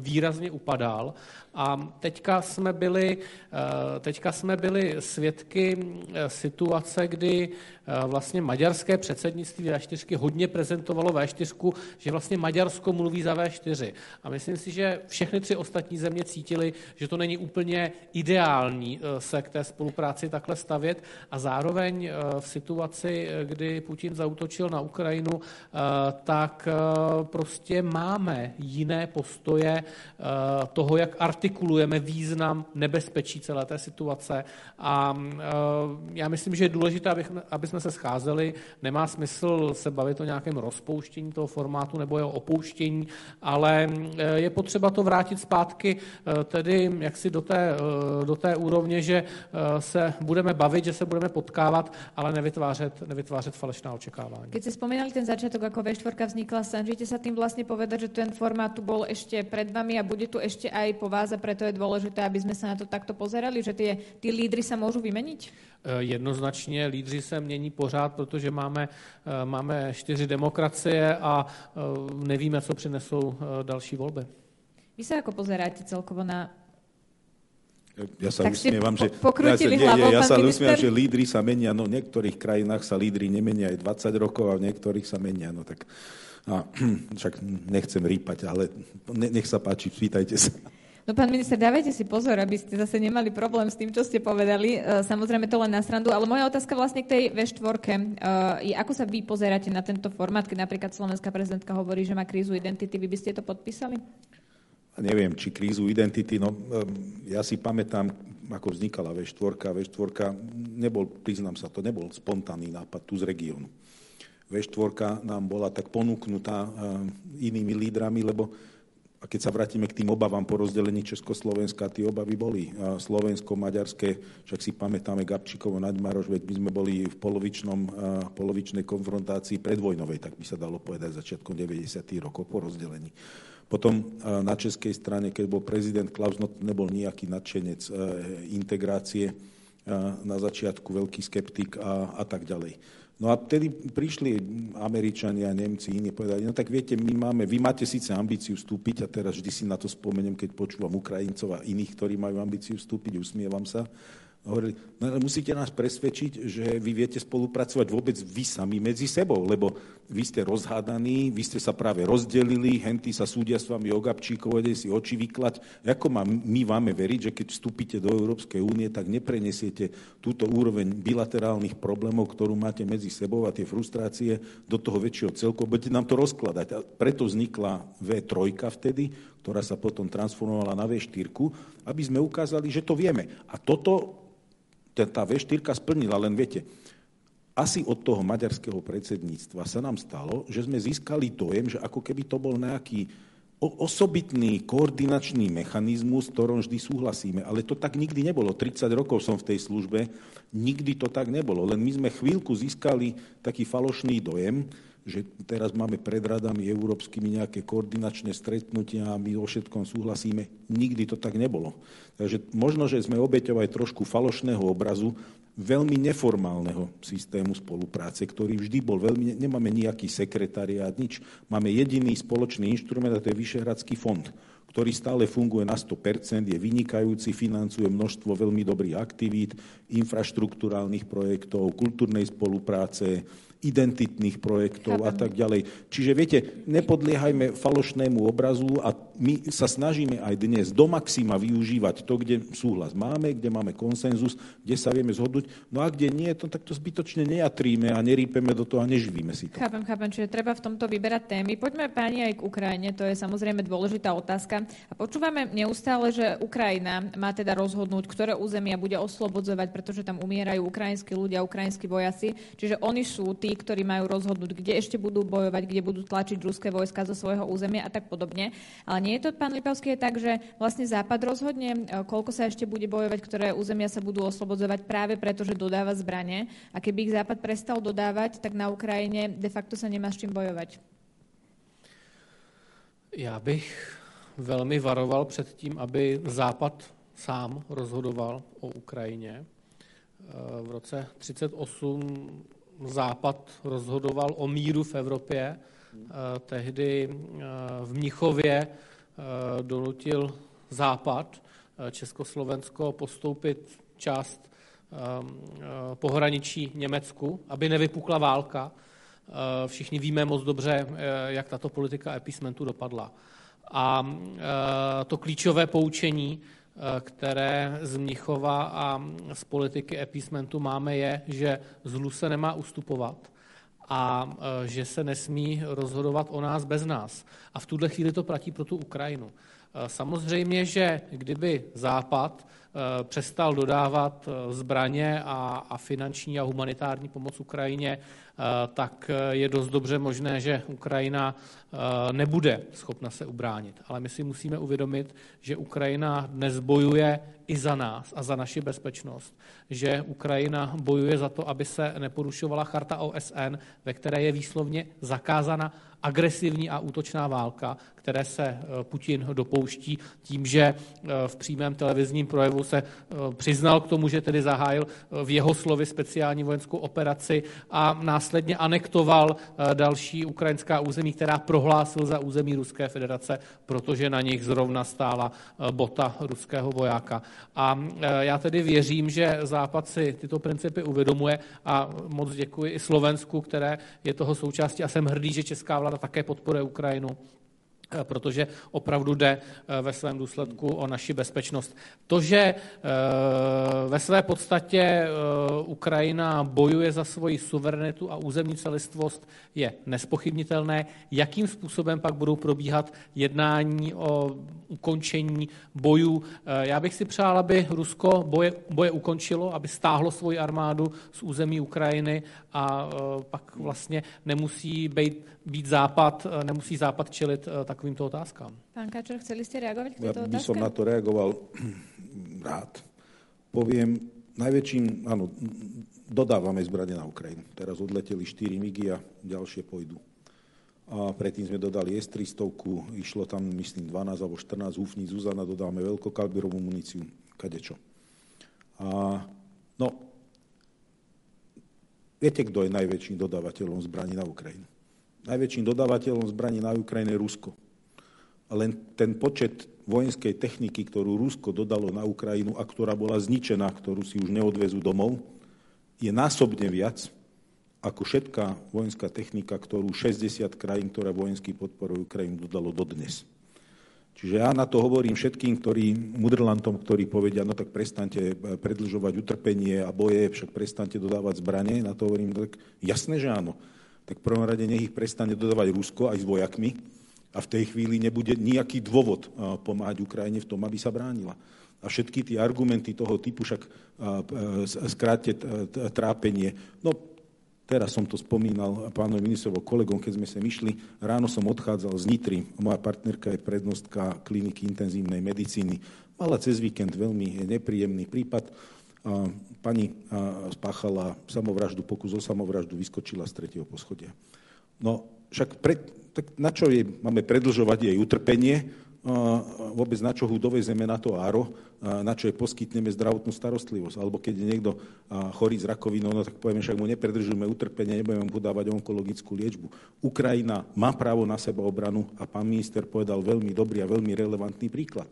výrazně upadal a teďka jsme byli, teďka jsme byli svědky situace, kdy vlastně maďarské předsednictví V4 hodně prezentovalo V4, že vlastně Maďarsko mluví za V4. A myslím si, že všechny tři ostatní země cítili, že to není úplně ideální se k té spolupráci takhle stavět a zároveň v situaci, kdy Putin zautočil na Ukrajinu, tak prostě máme jiné postoje toho, jak artikulujeme význam nebezpečí celé té situace a já myslím, že je důležité, aby jsme se scházeli. Nemá smysl se bavit o nějakém rozpouštění toho formátu nebo jeho opouštění, ale je potřeba to vrátit zpátky tedy jaksi do té, do té úrovně, že se budeme bavit, že se budeme potkávat, ale nevytvářet, nevytvářet falešná očekávání. Keď si spomínali ten začiatok, ako V4 vznikla, snažíte sa tým vlastne povedať, že ten formát tu bol ešte pred vami a bude tu ešte aj po vás a preto je dôležité, aby sme sa na to takto pozerali, že tie, tí lídry sa môžu vymeniť? E, jednoznačně lídři se mění pořád, protože máme, e, máme čtyři demokracie a e, nevíme, co přinesou další volby. Vy sa ako pozeráte celkovo na ja sa tak usmievam, že, po, ja, nie, hlavou, ja sa usmievam, že lídry sa menia, no v niektorých krajinách sa lídry nemenia aj 20 rokov a v niektorých sa menia, no tak a, však nechcem rýpať, ale nech sa páči, pýtajte sa. No pán minister, dávajte si pozor, aby ste zase nemali problém s tým, čo ste povedali. E, samozrejme to len na srandu, ale moja otázka vlastne k tej V4 e, je, ako sa vy pozeráte na tento formát, keď napríklad slovenská prezidentka hovorí, že má krízu identity, vy by ste to podpísali? Neviem, či krízu identity, no ja si pamätám, ako vznikala V4. V4 nebol, priznám sa, to nebol spontánny nápad tu z regiónu. V4 nám bola tak ponúknutá e, inými lídrami, lebo a keď sa vrátime k tým obavám po rozdelení Československa, tie obavy boli slovensko, maďarské, však si pamätáme Gabčíkovo, Naďmaroš, veď my sme boli v polovičnom, polovičnej konfrontácii predvojnovej, tak by sa dalo povedať začiatkom 90. rokov po rozdelení. Potom na českej strane, keď bol prezident Klaus, no nebol nejaký nadšenec integrácie, na začiatku veľký skeptik a, a tak ďalej. No a vtedy prišli Američania, Nemci, iní povedali, no tak viete, my máme, vy máte síce ambíciu vstúpiť, a teraz vždy si na to spomeniem, keď počúvam Ukrajincov a iných, ktorí majú ambíciu vstúpiť, usmievam sa, hovorili, no musíte nás presvedčiť, že vy viete spolupracovať vôbec vy sami medzi sebou, lebo vy ste rozhádaní, vy ste sa práve rozdelili, henty sa súdia s vami o Gabčíkov, si oči vyklať. Ako má, my máme veriť, že keď vstúpite do Európskej únie, tak neprenesiete túto úroveň bilaterálnych problémov, ktorú máte medzi sebou a tie frustrácie do toho väčšieho celku, budete nám to rozkladať. A preto vznikla V3 vtedy, ktorá sa potom transformovala na V4, aby sme ukázali, že to vieme. A toto tá V4 splnila, len viete, asi od toho maďarského predsedníctva sa nám stalo, že sme získali dojem, že ako keby to bol nejaký osobitný koordinačný mechanizmus, v ktorom vždy súhlasíme. Ale to tak nikdy nebolo. 30 rokov som v tej službe, nikdy to tak nebolo. Len my sme chvíľku získali taký falošný dojem, že teraz máme pred radami európskymi nejaké koordinačné stretnutia a my o všetkom súhlasíme. Nikdy to tak nebolo. Takže možno, že sme obeťou trošku falošného obrazu veľmi neformálneho systému spolupráce, ktorý vždy bol veľmi, nemáme nejaký sekretariát, nič. Máme jediný spoločný inštrument a to je Vyšehradský fond, ktorý stále funguje na 100%, je vynikajúci, financuje množstvo veľmi dobrých aktivít, infraštruktúrálnych projektov, kultúrnej spolupráce, identitných projektov Chápem. a tak ďalej. Čiže viete, nepodliehajme falošnému obrazu a my sa snažíme aj dnes do maxima využívať to, kde súhlas máme, kde máme konsenzus, kde sa vieme zhodnúť. No a kde nie, to takto zbytočne nejatríme a nerípeme do toho a neživíme si to. Chápem, chápem, čiže treba v tomto vyberať témy. Poďme páni aj k Ukrajine, to je samozrejme dôležitá otázka. A počúvame neustále, že Ukrajina má teda rozhodnúť, ktoré územia bude oslobodzovať, pretože tam umierajú ukrajinskí ľudia, ukrajinskí vojaci. Čiže oni sú tí, ktorí majú rozhodnúť, kde ešte budú bojovať, kde budú tlačiť ruské vojska zo svojho územia a tak podobne. Ale nie je to, pán Lipavský, je tak, že vlastne Západ rozhodne, e, koľko sa ešte bude bojovať, ktoré územia sa budú oslobodzovať práve preto, že dodáva zbranie. A keby ich Západ prestal dodávať, tak na Ukrajine de facto sa nemá s čím bojovať. Já bych velmi varoval před tím, aby Západ sám rozhodoval o Ukrajině. E, v roce 1938 Západ rozhodoval o míru v Evropě. E, tehdy v Mnichově Eh, donutil Západ, eh, Československo, postoupit část eh, pohraničí Německu, aby nevypukla válka. Všichni víme moc dobře, jak tato politika epismentu dopadla. A to klíčové poučení, které z Mnichova a z politiky epismentu máme, je, že zlu se nemá ustupovat a e, že se nesmí rozhodovat o nás bez nás. A v tuhle chvíli to platí pro tu Ukrajinu. E, samozřejmě, že kdyby Západ přestal dodávat zbraně a, a finanční a humanitární pomoc Ukrajině, tak je dost dobře možné, že Ukrajina nebude schopna se ubránit. Ale my si musíme uvědomit, že Ukrajina dnes bojuje i za nás a za naši bezpečnost, že Ukrajina bojuje za to, aby se neporušovala charta OSN, ve které je výslovně zakázána agresivní a útočná válka, které se eh, Putin dopouští tím, že eh, v přímém televizním projevu se eh, přiznal k tomu, že tedy zahájil v jeho slovy speciální vojenskou operaci a následně anektoval další ukrajinská území, která prohlásil za území Ruské federace, protože na nich zrovna stála bota ruského vojáka. A já tedy věřím, že Západ si tyto principy uvědomuje a moc děkuji i Slovensku, které je toho součástí a jsem hrdý, že česká vláda také podporuje Ukrajinu protože opravdu jde eh, ve svém důsledku o naši bezpečnost. To, že eh, ve své podstatě Ukrajina bojuje za svoji suverenitu a územní celistvost, je nespochybnitelné. Jakým způsobem pak budou probíhat jednání o ukončení bojů? Já bych si přál, aby Rusko boje, boje ukončilo, aby stáhlo svoji armádu z území Ukrajiny a pak vlastně nemusí být, být Západ, nemusí Západ čelit tak takovýmto otázkám. Pán Kačor, chceli ste reagovať k tejto ja by som na to reagoval rád. Poviem, najväčším, áno, dodávame zbranie na Ukrajinu. Teraz odleteli 4 migy a ďalšie pôjdu. A predtým sme dodali S-300, išlo tam, myslím, 12 alebo 14 húfní Zuzana, dodáme veľkokalibrovú muníciu, kadečo. A, no, viete, kto je najväčším dodávateľom zbraní na Ukrajinu? Najväčším dodávateľom zbraní na Ukrajine je Rusko len ten počet vojenskej techniky, ktorú Rusko dodalo na Ukrajinu a ktorá bola zničená, ktorú si už neodvezú domov, je násobne viac ako všetká vojenská technika, ktorú 60 krajín, ktoré vojensky podporujú Ukrajinu, dodalo dodnes. Čiže ja na to hovorím všetkým, ktorí, mudrlantom, ktorí povedia, no tak prestante predlžovať utrpenie a boje, však prestante dodávať zbranie, na to hovorím, tak jasné, že áno. Tak v prvom rade nech ich prestane dodávať Rusko aj s vojakmi, a v tej chvíli nebude nejaký dôvod pomáhať Ukrajine v tom, aby sa bránila. A všetky tie argumenty toho typu, však skráte trápenie, no teraz som to spomínal pánovi ministrovo kolegom, keď sme sa myšli, ráno som odchádzal z Nitry, moja partnerka je prednostka kliniky intenzívnej medicíny, mala cez víkend veľmi nepríjemný prípad, pani spáchala samovraždu, pokus o samovraždu, vyskočila z tretieho poschodia. No však pre, tak na čo je, máme predlžovať jej utrpenie, vôbec na čo ho dovezeme na to áro, na čo jej poskytneme zdravotnú starostlivosť. Alebo keď je niekto chorý s rakovinou, no tak povieme, však mu nepredržujeme utrpenie, nebudeme mu podávať onkologickú liečbu. Ukrajina má právo na seba obranu a pán minister povedal veľmi dobrý a veľmi relevantný príklad.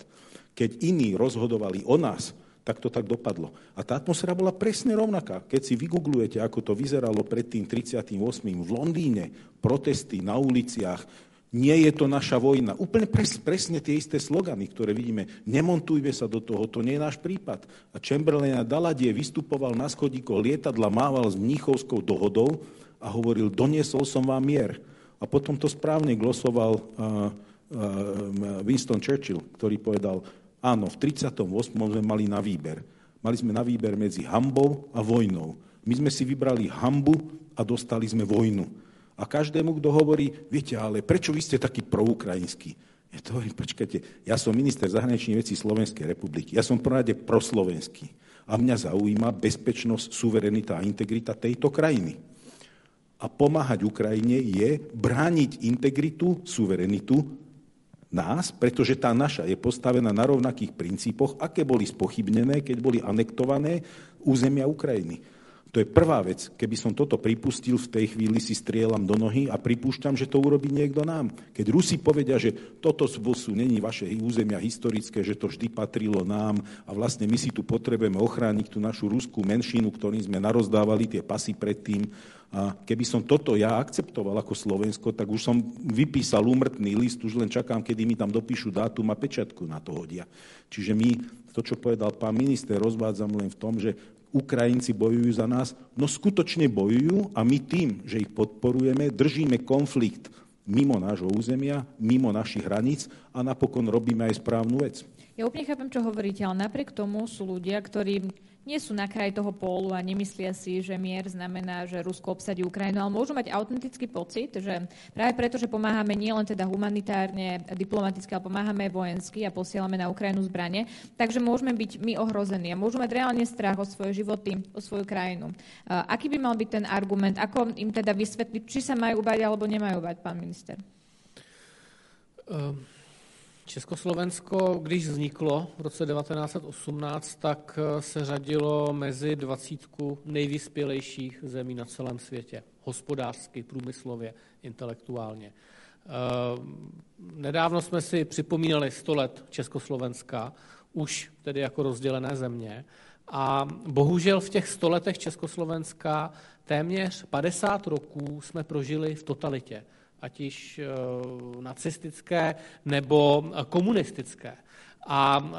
Keď iní rozhodovali o nás, tak to tak dopadlo. A tá atmosféra bola presne rovnaká. Keď si vygooglujete, ako to vyzeralo pred tým 38. v Londýne, protesty na uliciach, nie je to naša vojna. Úplne pres, presne tie isté slogany, ktoré vidíme. Nemontujme sa do toho, to nie je náš prípad. A Chamberlain a Daladie vystupoval na schodíkoch lietadla, mával s Mníchovskou dohodou a hovoril, doniesol som vám mier. A potom to správne glosoval Winston Churchill, ktorý povedal, Áno, v 38. sme mali na výber. Mali sme na výber medzi hambou a vojnou. My sme si vybrali hambu a dostali sme vojnu. A každému, kto hovorí, viete, ale prečo vy ste taký proukrajinský? Ja to hovorím, počkajte, ja som minister zahraničných vecí Slovenskej republiky. Ja som prvorade proslovenský. A mňa zaujíma bezpečnosť, suverenita a integrita tejto krajiny. A pomáhať Ukrajine je brániť integritu, suverenitu nás, pretože tá naša je postavená na rovnakých princípoch, aké boli spochybnené, keď boli anektované územia Ukrajiny. To je prvá vec. Keby som toto pripustil, v tej chvíli si strieľam do nohy a pripúšťam, že to urobí niekto nám. Keď Rusi povedia, že toto sú není vaše územia historické, že to vždy patrilo nám a vlastne my si tu potrebujeme ochrániť tú našu ruskú menšinu, ktorým sme narozdávali tie pasy predtým, a keby som toto ja akceptoval ako Slovensko, tak už som vypísal úmrtný list, už len čakám, kedy mi tam dopíšu dátum a pečatku na to hodia. Čiže my, to, čo povedal pán minister, rozvádzam len v tom, že Ukrajinci bojujú za nás, no skutočne bojujú a my tým, že ich podporujeme, držíme konflikt mimo nášho územia, mimo našich hraníc a napokon robíme aj správnu vec. Ja úplne chápem, čo hovoríte, ale napriek tomu sú ľudia, ktorí nie sú na kraji toho pólu a nemyslia si, že mier znamená, že Rusko obsadí Ukrajinu, ale môžu mať autentický pocit, že práve preto, že pomáhame nielen teda humanitárne, diplomaticky, ale pomáhame vojensky a posielame na Ukrajinu zbranie, takže môžeme byť my ohrození a môžu mať reálne strach o svoje životy, o svoju krajinu. Aký by mal byť ten argument? Ako im teda vysvetliť, či sa majú bať alebo nemajú bať, pán minister? Um. Československo, když vzniklo v roce 1918, tak eh, se řadilo mezi dvacítku nejvyspělejších zemí na celém světě. Hospodářsky, průmyslově, intelektuálně. Eh, nedávno jsme si připomínali 100 let Československa, už tedy jako rozdělené země. A bohužel v těch 100 letech Československa téměř 50 roků jsme prožili v totalitě ať již eh, nacistické nebo eh, komunistické. A eh,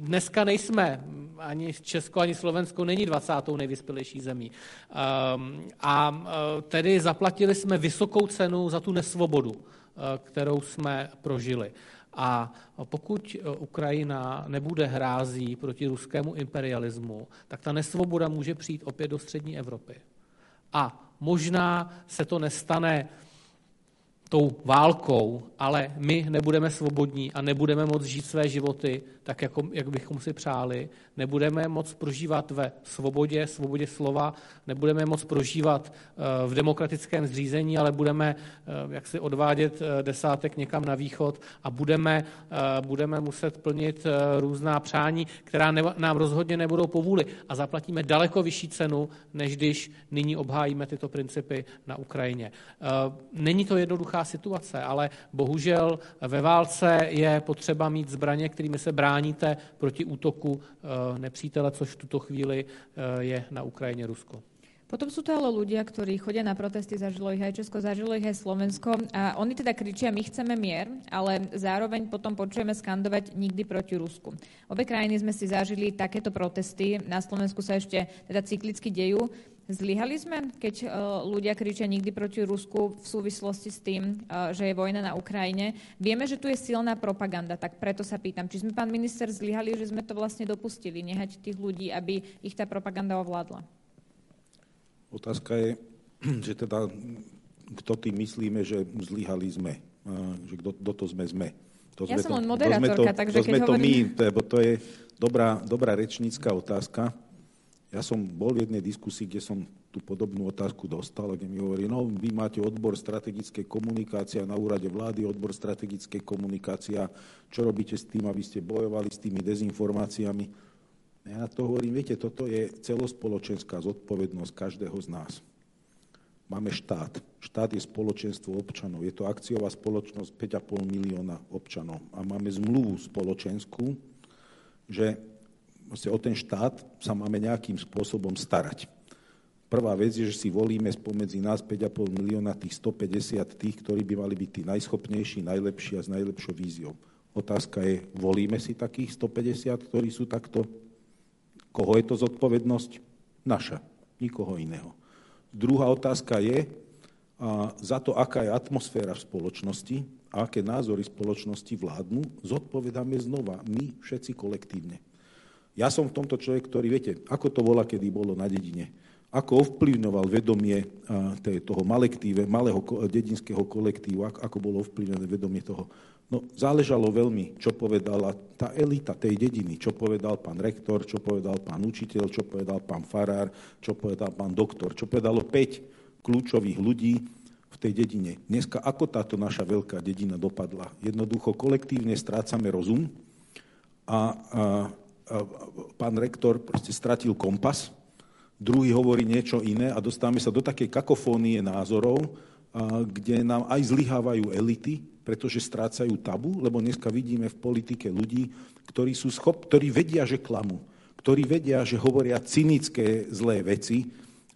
dneska nejsme, ani Česko, ani Slovensko není 20. nejvyspělejší zemí. A tedy zaplatili jsme vysokou cenu za tu nesvobodu, kterou jsme prožili. A pokud Ukrajina nebude hrází proti ruskému imperialismu, tak ta nesvoboda může přijít opět do střední Evropy. A možná se to nestane tou válkou, ale my nebudeme svobodní a nebudeme moct žít své životy tak, jako, jak bychom si přáli. Nebudeme moc prožívat ve svobodě, svobodě slova, nebudeme moc prožívat eh, v demokratickém zřízení, ale budeme eh, jak si odvádět eh, desátek někam na východ a budeme, budeme muset plnit různá přání, která nám rozhodně nebudou povůli a zaplatíme daleko vyšší cenu, než když nyní obhájíme tyto principy na Ukrajině. Není to jednoduchá situace, ale bohužel ve válce je potřeba mít zbraně, kterými se brání bráníte proti útoku eh, nepřítele, což v tuto chvíli eh, je na Ukrajině Rusko. Potom sú to ale ľudia, ktorí chodia na protesty, zažilo ich aj Česko, zažilo ich aj Slovensko a oni teda kričia, my chceme mier, ale zároveň potom počujeme skandovať nikdy proti Rusku. Obe krajiny sme si zažili takéto protesty, na Slovensku sa ešte teda cyklicky dejú. Zlyhali sme, keď uh, ľudia kričia nikdy proti Rusku v súvislosti s tým, uh, že je vojna na Ukrajine. Vieme, že tu je silná propaganda, tak preto sa pýtam, či sme, pán minister, zlyhali, že sme to vlastne dopustili, nehať tých ľudí, aby ich tá propaganda ovládla. Otázka je, že teda, kto tým myslíme, že zlyhali sme, že kto to sme sme. To ja sme som to, len moderátorka, to, takže to keď sme hovorím... to my, lebo to je dobrá, dobrá rečnícka otázka. Ja som bol v jednej diskusii, kde som tú podobnú otázku dostal, kde mi hovorí, no vy máte odbor strategickej komunikácie na úrade vlády, odbor strategickej komunikácia, čo robíte s tým, aby ste bojovali s tými dezinformáciami. Ja na to hovorím, viete, toto je celospoločenská zodpovednosť každého z nás. Máme štát. Štát je spoločenstvo občanov. Je to akciová spoločnosť 5,5 milióna občanov. A máme zmluvu spoločenskú, že vlastne o ten štát sa máme nejakým spôsobom starať. Prvá vec je, že si volíme spomedzi nás 5,5 milióna tých 150 tých, ktorí by mali byť tí najschopnejší, najlepší a s najlepšou víziou. Otázka je, volíme si takých 150, ktorí sú takto? Koho je to zodpovednosť? Naša, nikoho iného. Druhá otázka je, a za to, aká je atmosféra v spoločnosti a aké názory spoločnosti vládnu, zodpovedáme znova my všetci kolektívne. Ja som v tomto človek, ktorý, viete, ako to bola, kedy bolo na dedine. Ako ovplyvňoval vedomie toho malektíve, malého dedinského kolektívu, ako bolo ovplyvnené vedomie toho. No, záležalo veľmi, čo povedala tá elita tej dediny, čo povedal pán rektor, čo povedal pán učiteľ, čo povedal pán farár, čo povedal pán doktor, čo povedalo 5 kľúčových ľudí v tej dedine. Dneska ako táto naša veľká dedina dopadla? Jednoducho kolektívne strácame rozum a, a pán rektor proste stratil kompas, druhý hovorí niečo iné a dostávame sa do takej kakofónie názorov, kde nám aj zlyhávajú elity, pretože strácajú tabu, lebo dneska vidíme v politike ľudí, ktorí sú schop, ktorí vedia, že klamu, ktorí vedia, že hovoria cynické zlé veci,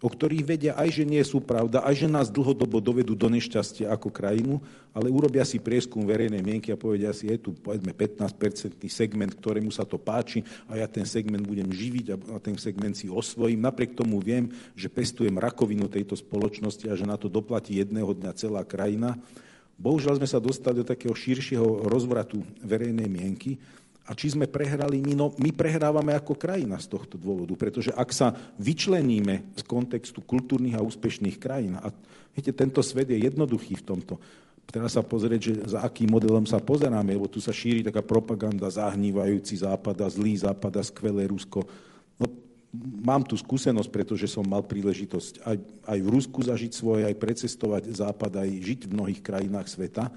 o ktorých vedia aj, že nie sú pravda, aj, že nás dlhodobo dovedú do nešťastia ako krajinu, ale urobia si prieskum verejnej mienky a povedia si, je tu povedzme 15-percentný segment, ktorému sa to páči a ja ten segment budem živiť a ten segment si osvojím. Napriek tomu viem, že pestujem rakovinu tejto spoločnosti a že na to doplatí jedného dňa celá krajina. Bohužiaľ sme sa dostali do takého širšieho rozvratu verejnej mienky, a či sme prehrali my? No, my prehrávame ako krajina z tohto dôvodu, pretože ak sa vyčleníme z kontextu kultúrnych a úspešných krajín, a viete, tento svet je jednoduchý v tomto, Treba sa pozrieť, že za akým modelom sa pozeráme, lebo tu sa šíri taká propaganda zahnívajúci západa, zlý západa, skvelé Rusko. No, mám tu skúsenosť, pretože som mal príležitosť aj, aj v Rusku zažiť svoje, aj precestovať západ, aj žiť v mnohých krajinách sveta.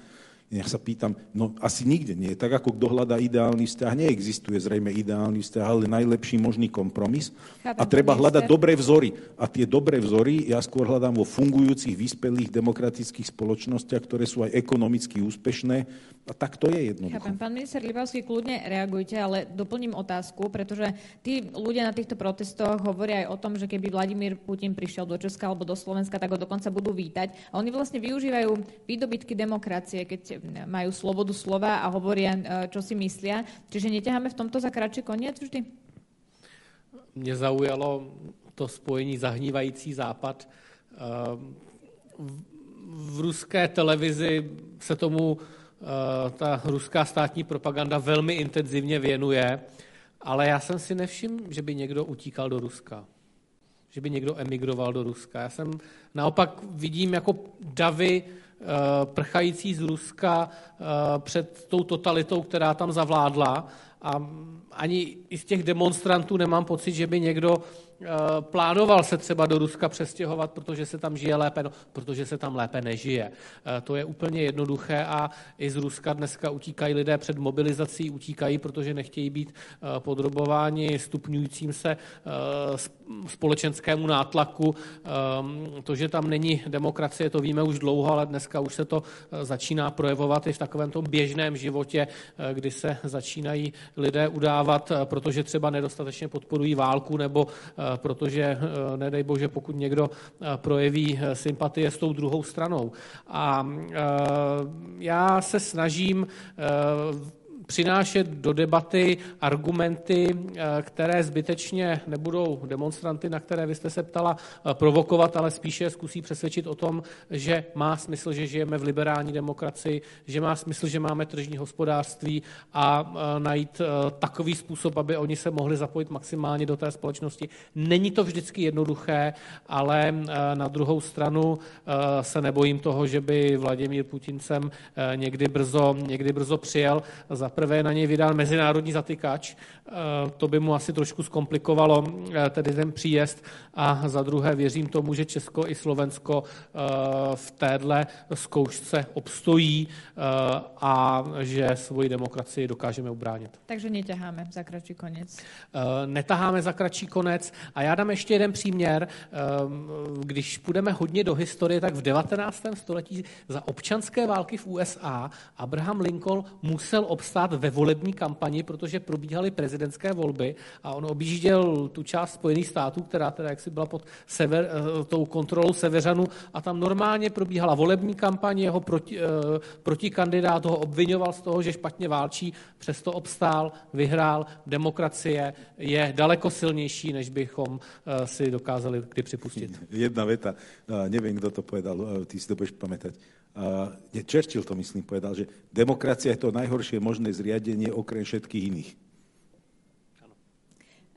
Ja sa pýtam, no asi nikde nie. Tak ako kto hľadá ideálny vzťah, neexistuje zrejme ideálny vzťah, ale najlepší možný kompromis. Chápem, a treba hľadať dobré vzory. A tie dobré vzory ja skôr hľadám vo fungujúcich, vyspelých demokratických spoločnostiach, ktoré sú aj ekonomicky úspešné. A tak to je jednoducho. Chápem. Pán minister Libavský, kľudne reagujte, ale doplním otázku, pretože tí ľudia na týchto protestoch hovoria aj o tom, že keby Vladimír Putin prišiel do Česka alebo do Slovenska, tak ho dokonca budú vítať. A oni vlastne využívajú výdobytky demokracie, keď majú slobodu slova a hovoria, e, čo si myslia. Čiže neťaháme v tomto za kratší koniec vždy? Mě zaujalo to spojení zahnívající západ. E, v ruské televizi se tomu e, ta ruská státní propaganda velmi intenzivně věnuje, ale já jsem si nevšiml, že by někdo utíkal do Ruska že by někdo emigroval do Ruska. Já jsem naopak vidím jako davy prchající z Ruska eh, před tou totalitou, která tam zavládla. A ani z těch demonstrantů nemám pocit, že by někdo Eh, plánoval se třeba do Ruska přestěhovat, protože se tam žije lépe, no, protože se tam lépe nežije. Eh, to je úplně jednoduché a i z Ruska dneska utíkají lidé před mobilizací, utíkají, protože nechtějí být eh, podrobováni stupňujícím se společenskému nátlaku. To, že tam není demokracie, to víme už dlouho, ale dneska už se to začíná projevovat i v takovém tom běžném životě, kdy se začínají lidé udávat, protože třeba nedostatečně podporují válku nebo Eh, protože eh, nedej bože, pokud někdo eh, projeví sympatie s tou druhou stranou. A já se snažím přinášet do debaty argumenty, eh, které zbytečně nebudou demonstranty, na které vy jste se ptala, eh, provokovat, ale spíše zkusí přesvědčit o tom, že má smysl, že žijeme v liberální demokracii, že má smysl, že máme tržní hospodářství a eh, najít takový způsob, aby oni se mohli zapojit maximálně do té společnosti. Není to vždycky jednoduché, ale na druhou stranu se nebojím toho, že by Vladimír Putin sem někdy brzo, někdy brzo přijel. Za prvé na něj vydal mezinárodní zatykač, eh, to by mu asi trošku zkomplikovalo eh, tedy ten příjezd a za druhé věřím tomu, že Česko i Slovensko eh, v téhle zkoušce obstojí a že svoji demokracii dokážeme ubránit. Takže neťaháme za kratší konec. Netaháme za kratší konec a já dám ještě jeden příměr. Když půjdeme hodně do historie, tak v 19. století za občanské války v USA Abraham Lincoln musel obstát stát ve volební kampani, protože probíhaly prezidentské volby a on objížděl tu část Spojených států, která teda jaksi byla pod sever, eh, tou kontrolou Severanu a tam normálně probíhala volební kampaň, jeho proti, eh, protikandidát ho obvinoval z toho, že špatně válčí, přesto obstál, vyhrál. Demokracie je daleko silnější, než bychom eh, si dokázali kdy připustit. Jedna veta, nevím, kdo to povedal, ty si to budeš pamätať Churchill to myslím povedal, že demokracia je to najhoršie možné zriadenie okrem všetkých iných.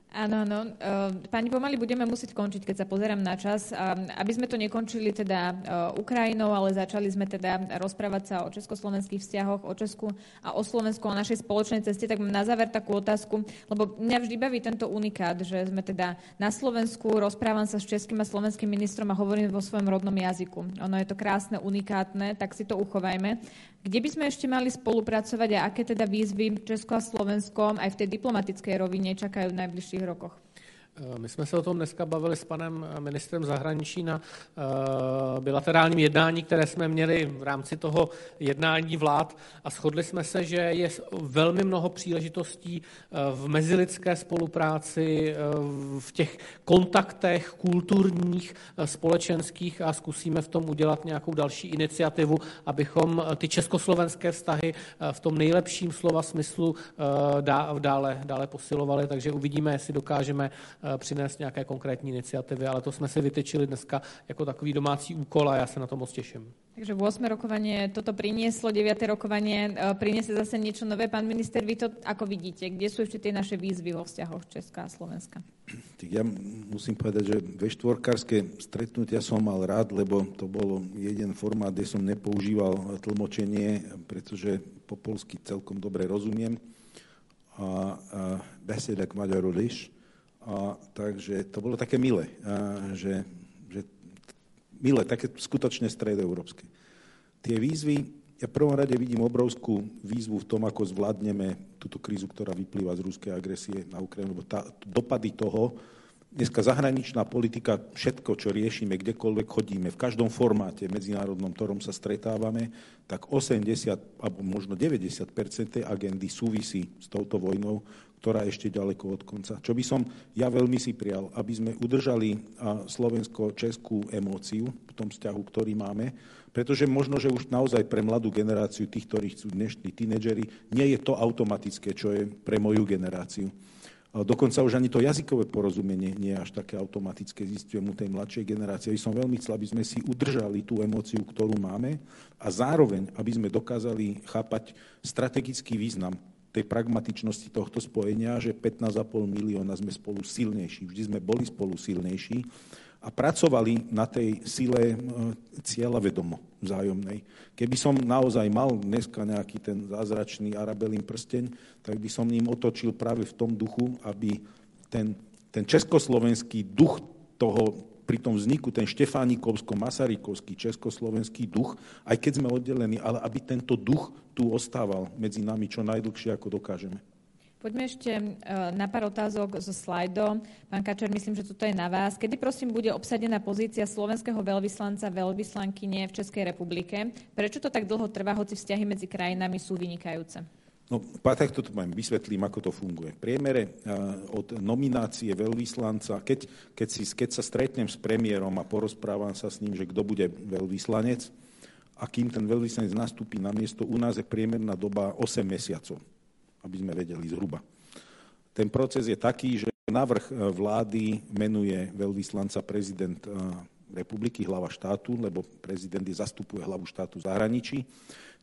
Áno, áno. Ehm, pani, pomaly budeme musieť končiť, keď sa pozerám na čas. Aby sme to nekončili teda eh, Ukrajinou, ale začali sme teda rozprávať sa o československých vzťahoch, o Česku a o Slovensku, o našej spoločnej ceste, tak mám na záver takú otázku, lebo mňa vždy baví tento unikát, že sme teda na Slovensku, rozprávam sa s českým a slovenským ministrom a hovorím vo svojom rodnom jazyku. Ono je to krásne, unikátne, tak si to uchovajme. Kde by sme ešte mali spolupracovať a aké teda výzvy Česko a Slovensko aj v tej diplomatickej rovine čakajú v najbližších rokoch? My jsme se o tom dneska bavili s panem ministrem zahraničí na eh, bilaterálním jednání, které jsme měli v rámci toho jednání vlád a shodli jsme se, že je velmi mnoho příležitostí eh, v mezilidské spolupráci, eh, v těch kontaktech kulturních, společenských a zkusíme v tom udělat nějakou další iniciativu, abychom ty československé vztahy v tom nejlepším slova smyslu dále, dále posilovali, takže uvidíme, jestli dokážeme přinést nějaké konkrétní iniciativy, ale to jsme si vytyčili dneska jako takový domácí úkol a já se na to moc těším. Takže 8. rokovanie toto prinieslo, 9. rokovanie e, priniesie zase niečo nové. Pán minister, vy to ako vidíte? Kde sú ešte tie naše výzvy vo vzťahoch Česká a Slovenska? Ja musím povedať, že veštvorkárske stretnutia som mal rád, lebo to bolo jeden formát, kde som nepoužíval tlmočenie, pretože po polsky celkom dobre rozumiem. A, a besedek Maďaru liš. A, takže to bolo také milé, a, že milé, také skutočne stredoeurópske. Tie výzvy, ja v prvom rade vidím obrovskú výzvu v tom, ako zvládneme túto krízu, ktorá vyplýva z ruskej agresie na Ukrajinu, lebo tá, dopady toho, dneska zahraničná politika, všetko, čo riešime, kdekoľvek chodíme, v každom formáte medzinárodnom, ktorom sa stretávame, tak 80 alebo možno 90 tej agendy súvisí s touto vojnou, ktorá ešte ďaleko od konca. Čo by som ja veľmi si prial, aby sme udržali slovensko-českú emóciu v tom vzťahu, ktorý máme, pretože možno, že už naozaj pre mladú generáciu tých, ktorí chcú dnešní tínedžeri, nie je to automatické, čo je pre moju generáciu. Dokonca už ani to jazykové porozumenie nie je až také automatické, zistujem u tej mladšej generácie. Som veľmi chcel, aby sme si udržali tú emóciu, ktorú máme a zároveň, aby sme dokázali chápať strategický význam tej pragmatičnosti tohto spojenia, že 15,5 milióna sme spolu silnejší, vždy sme boli spolu silnejší a pracovali na tej sile e, cieľa vedomo vzájomnej. Keby som naozaj mal dneska nejaký ten zázračný arabelín prsteň, tak by som ním otočil práve v tom duchu, aby ten, ten československý duch toho pri tom vzniku ten Štefánikovsko-Masarykovský československý duch, aj keď sme oddelení, ale aby tento duch tu ostával medzi nami čo najdlhšie, ako dokážeme. Poďme ešte e, na pár otázok zo slajdo. Pán Kačer, myslím, že toto je na vás. Kedy prosím bude obsadená pozícia slovenského veľvyslanca, veľvyslankyne v Českej republike? Prečo to tak dlho trvá, hoci vzťahy medzi krajinami sú vynikajúce? No, takto to poviem, vysvetlím, ako to funguje. V priemere od nominácie veľvyslanca, keď, keď, si, keď sa stretnem s premiérom a porozprávam sa s ním, že kto bude veľvyslanec, a kým ten veľvyslanec nastúpi na miesto, u nás je priemerná doba 8 mesiacov, aby sme vedeli zhruba. Ten proces je taký, že navrh vlády menuje veľvyslanca prezident republiky, hlava štátu, lebo prezident je zastupuje hlavu štátu v zahraničí.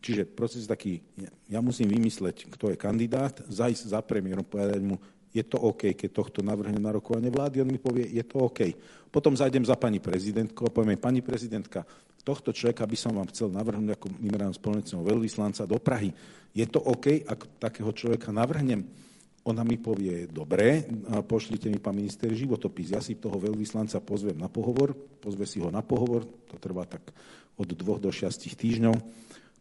Čiže proces taký, ja musím vymysleť, kto je kandidát, zajsť za premiérom, povedať mu, je to OK, keď tohto navrhne na rokovanie vlády, on mi povie, je to OK. Potom zajdem za pani prezidentku a poviem, pani prezidentka, tohto človeka by som vám chcel navrhnúť ako vymerám spolnecného veľvyslanca do Prahy. Je to OK, ak takého človeka navrhnem? Ona mi povie, dobre, pošlite mi, pán minister, životopis. Ja si toho veľvyslanca pozvem na pohovor, pozve si ho na pohovor, to trvá tak od dvoch do šiastich týždňov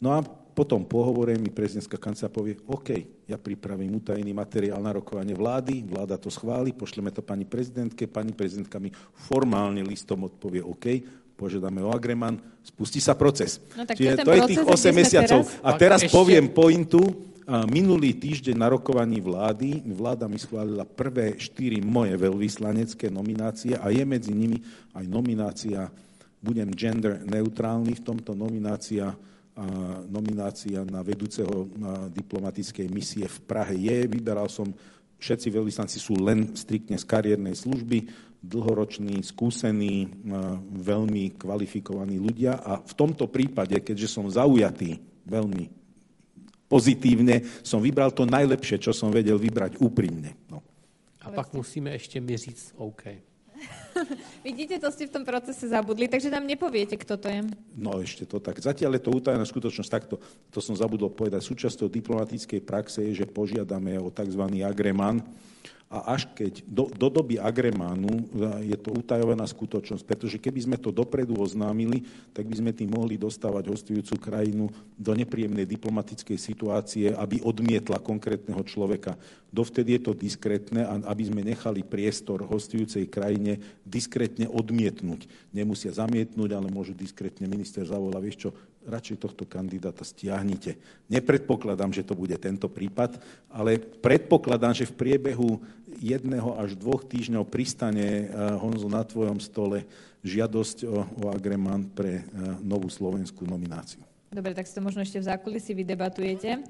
No a potom pohovore mi prezidentská kancelária povie, OK, ja pripravím utajený materiál na rokovanie vlády, vláda to schváli, pošleme to pani prezidentke, pani prezidentka mi formálne listom odpovie OK, požiadame o agreman, spustí sa proces. No, tak Čiže to je tých 8 mesiacov. Teraz? A teraz ešte... poviem pointu. Minulý týždeň na rokovaní vlády, vláda mi schválila prvé štyri moje veľvyslanecké nominácie a je medzi nimi aj nominácia, budem gender neutrálny v tomto nominácia nominácia na vedúceho diplomatickej misie v Prahe je. Vyberal som, všetci veľvyslanci sú len striktne z kariérnej služby, dlhoroční, skúsení, veľmi kvalifikovaní ľudia a v tomto prípade, keďže som zaujatý veľmi pozitívne, som vybral to najlepšie, čo som vedel vybrať úprimne. No. A pak musíme ešte my říct OK. Vidíte, to ste v tom procese zabudli, takže nám nepoviete, kto to je. No ešte to tak. Zatiaľ je to utajená skutočnosť takto. To som zabudol povedať. Súčasťou diplomatickej praxe je, že požiadame o tzv. agreman, a až keď do, do doby agremánu je to utajovaná skutočnosť, pretože keby sme to dopredu oznámili, tak by sme tým mohli dostávať hostujúcu krajinu do nepríjemnej diplomatickej situácie, aby odmietla konkrétneho človeka. Dovtedy je to diskrétne, aby sme nechali priestor hostujúcej krajine diskrétne odmietnúť. Nemusia zamietnúť, ale môžu diskrétne minister zavolať, vieš čo, radšej tohto kandidáta stiahnite. Nepredpokladám, že to bude tento prípad, ale predpokladám, že v priebehu jedného až dvoch týždňov pristane eh, Honzo na tvojom stole žiadosť o, o agremant pre eh, novú slovenskú nomináciu. Dobre, tak si to možno ešte v zákulisí vydebatujete.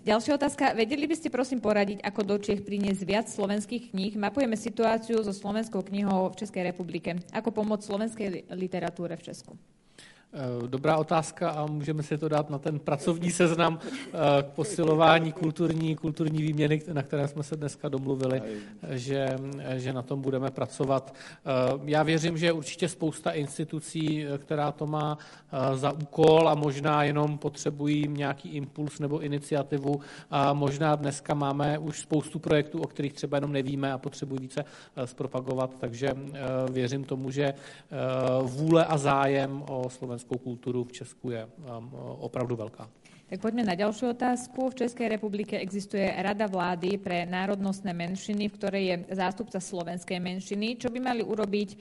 Ďalšia otázka. Vedeli by ste prosím poradiť, ako do Čech priniesť viac slovenských kníh? Mapujeme situáciu so slovenskou knihou v Českej republike. Ako pomôcť slovenskej literatúre v Česku? Eh, dobrá otázka a můžeme si to dát na ten pracovní seznam eh, k posilování kulturní, kulturní výměny, na které jsme se dneska domluvili, že, že na tom budeme pracovat. Eh, já věřím, že je určitě spousta institucí, která to má za úkol a možná jenom potřebují nějaký impuls nebo iniciativu. A možná dneska máme už spoustu projektů, o kterých třeba jenom nevíme a potřebují více zpropagovat, takže věřím tomu, že vůle a zájem o Slovensku slovenskou kultúru v Česku je um, opravdu veľká. Tak poďme na ďalšiu otázku. V Českej republike existuje Rada vlády pre národnostné menšiny, v ktorej je zástupca slovenskej menšiny. Čo by mali urobiť um,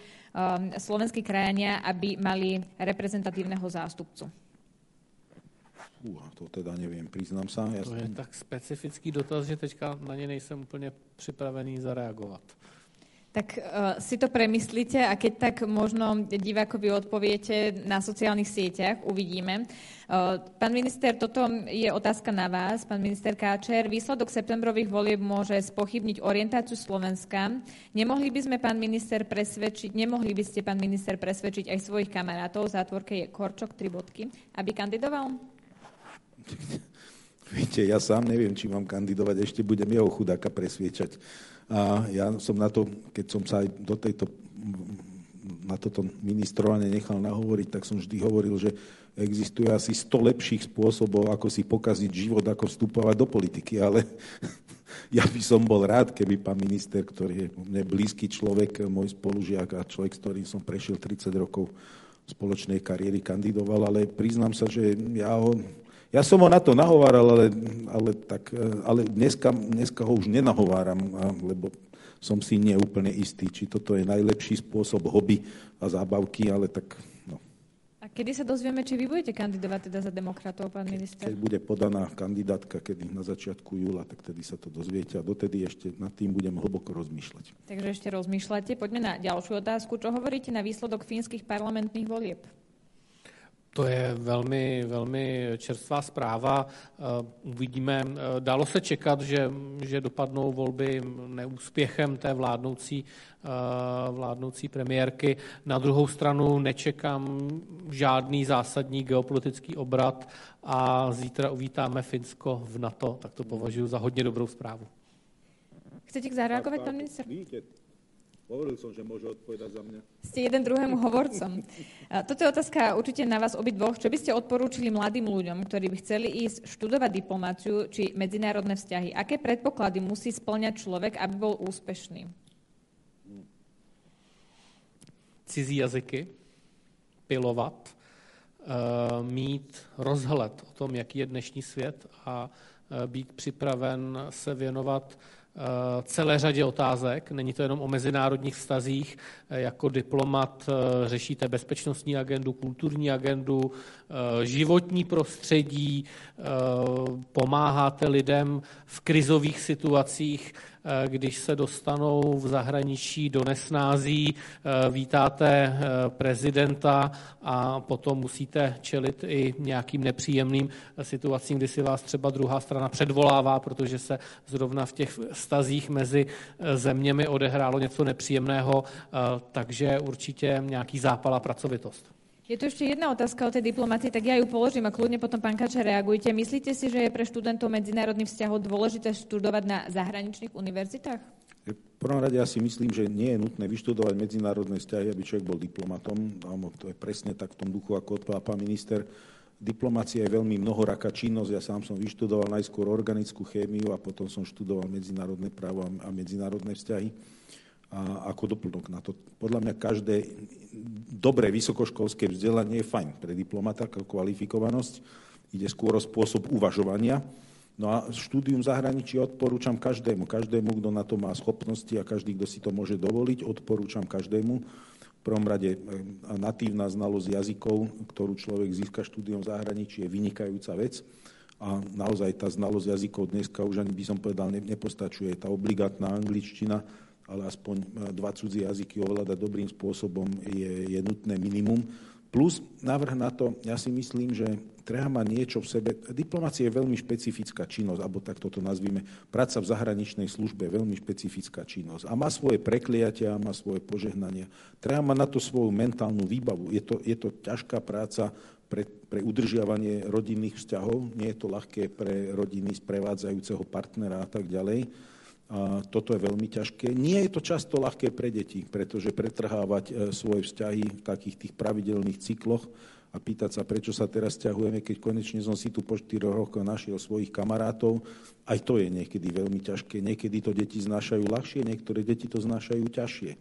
slovenskí krajania, aby mali reprezentatívneho zástupcu? Fú, to teda neviem, priznám sa. Ja to je tak specifický dotaz, že teďka na ne nejsem úplně připravený zareagovat. Tak uh, si to premyslíte a keď tak možno divákovi odpoviete na sociálnych sieťach, uvidíme. Uh, pán minister, toto je otázka na vás. Pán minister Káčer, výsledok septembrových volieb môže spochybniť orientáciu Slovenska. Nemohli by sme, pán minister, presvedčiť, nemohli by ste, pán minister, presvedčiť aj svojich kamarátov, v zátvorke je Korčok, tri bodky, aby kandidoval? Viete, ja sám neviem, či mám kandidovať, ešte budem jeho chudáka presviečať. A ja som na to, keď som sa aj do tejto, na toto ministrovanie nechal nahovoriť, tak som vždy hovoril, že existuje asi 100 lepších spôsobov, ako si pokaziť život, ako vstupovať do politiky, ale ja by som bol rád, keby pán minister, ktorý je mne blízky človek, môj spolužiak a človek, s ktorým som prešiel 30 rokov spoločnej kariéry, kandidoval, ale priznám sa, že ja ho ja som ho na to nahováral, ale, ale, tak, ale dneska, dneska ho už nenahováram, lebo som si neúplne istý, či toto je najlepší spôsob hobby a zábavky, ale tak no. A kedy sa dozvieme, či vy budete kandidovať teda za demokratov, pán minister? Keď bude podaná kandidátka, kedy na začiatku júla, tak tedy sa to dozviete a dotedy ešte nad tým budem hlboko rozmýšľať. Takže ešte rozmýšľate. Poďme na ďalšiu otázku. Čo hovoríte na výsledok fínskych parlamentných volieb? To je velmi, velmi čerstvá zpráva. Eh, uvidíme. Eh, dalo se čekat, že, že dopadnou volby neúspěchem té vládnoucí, eh, vládnoucí premiérky. Na druhou stranu nečekám žádný zásadní geopolitický obrat a zítra uvítáme Finsko v NATO, tak to považuji za hodně dobrou zprávu. Chcete zareagovat, pan minister? Hovoril som, že môže odpovedať za mňa. Ste jeden druhému hovorcom. Toto je otázka určite na vás obidvoch. Čo by ste odporúčili mladým ľuďom, ktorí by chceli ísť študovať diplomáciu či medzinárodné vzťahy? Aké predpoklady musí splňať človek, aby bol úspešný? Cizí jazyky, pilovat, eh, mít rozhled o tom, jaký je dnešní svět a eh, být připraven se věnovat celé řadě otázek. Není to jenom o mezinárodních vztazích. Eh, jako diplomat eh, řešíte bezpečnostní agendu, kulturní agendu, životní prostředí, pomáháte lidem v krizových situacích, Eh, když se dostanou v zahraničí do nesnází, eh, vítáte eh, prezidenta a potom musíte čelit i nějakým nepříjemným situacím, kdy si vás třeba druhá strana předvolává, protože se zrovna v těch stazích mezi zeměmi odehrálo něco nepříjemného, takže určitě nějaký zápal a pracovitost. Je tu ešte jedna otázka o tej diplomácii, tak ja ju položím a kľudne potom, pán Kača, reagujte. Myslíte si, že je pre študentov medzinárodných vzťahov dôležité študovať na zahraničných univerzitách? V prvom rade ja si myslím, že nie je nutné vyštudovať medzinárodné vzťahy, aby človek bol diplomatom. To je presne tak v tom duchu, ako odpovedal pán minister. Diplomácia je veľmi mnohoraká činnosť. Ja sám som vyštudoval najskôr organickú chémiu a potom som študoval medzinárodné právo a medzinárodné vzťahy a ako doplnok na to. Podľa mňa každé dobré vysokoškolské vzdelanie je fajn pre diplomata kvalifikovanosť. Ide skôr o spôsob uvažovania. No a štúdium zahraničí odporúčam každému. Každému, kto na to má schopnosti a každý, kto si to môže dovoliť, odporúčam každému. V prvom rade e, natívna znalosť jazykov, ktorú človek získa štúdium zahraničí, je vynikajúca vec. A naozaj tá znalosť jazykov dneska už ani by som povedal nepostačuje. Tá obligátna angličtina, ale aspoň dva cudzie jazyky ovládať dobrým spôsobom je, je nutné minimum. Plus návrh na to, ja si myslím, že treba mať niečo v sebe. Diplomácia je veľmi špecifická činnosť, alebo tak toto nazvime. Práca v zahraničnej službe je veľmi špecifická činnosť. A má svoje prekliatia, má svoje požehnania. Treba mať na to svoju mentálnu výbavu. Je to, je to ťažká práca pre, pre udržiavanie rodinných vzťahov. Nie je to ľahké pre rodiny sprevádzajúceho partnera a tak ďalej toto je veľmi ťažké. Nie je to často ľahké pre deti, pretože pretrhávať e, svoje vzťahy v takých tých pravidelných cykloch a pýtať sa, prečo sa teraz ťahujeme, keď konečne som si tu po 4 rokoch našiel svojich kamarátov. Aj to je niekedy veľmi ťažké. Niekedy to deti znášajú ľahšie, niektoré deti to znášajú ťažšie.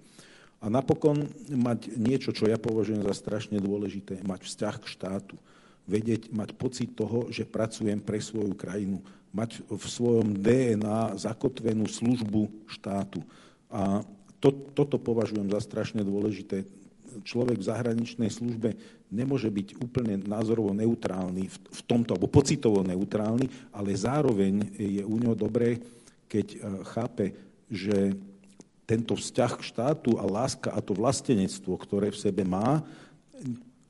A napokon mať niečo, čo ja považujem za strašne dôležité, mať vzťah k štátu. Vedieť, mať pocit toho, že pracujem pre svoju krajinu mať v svojom DNA zakotvenú službu štátu. A to, toto považujem za strašne dôležité. Človek v zahraničnej službe nemôže byť úplne názorovo neutrálny v, v tomto, alebo pocitovo neutrálny, ale zároveň je u neho dobré, keď e, chápe, že tento vzťah k štátu a láska a to vlastenectvo, ktoré v sebe má,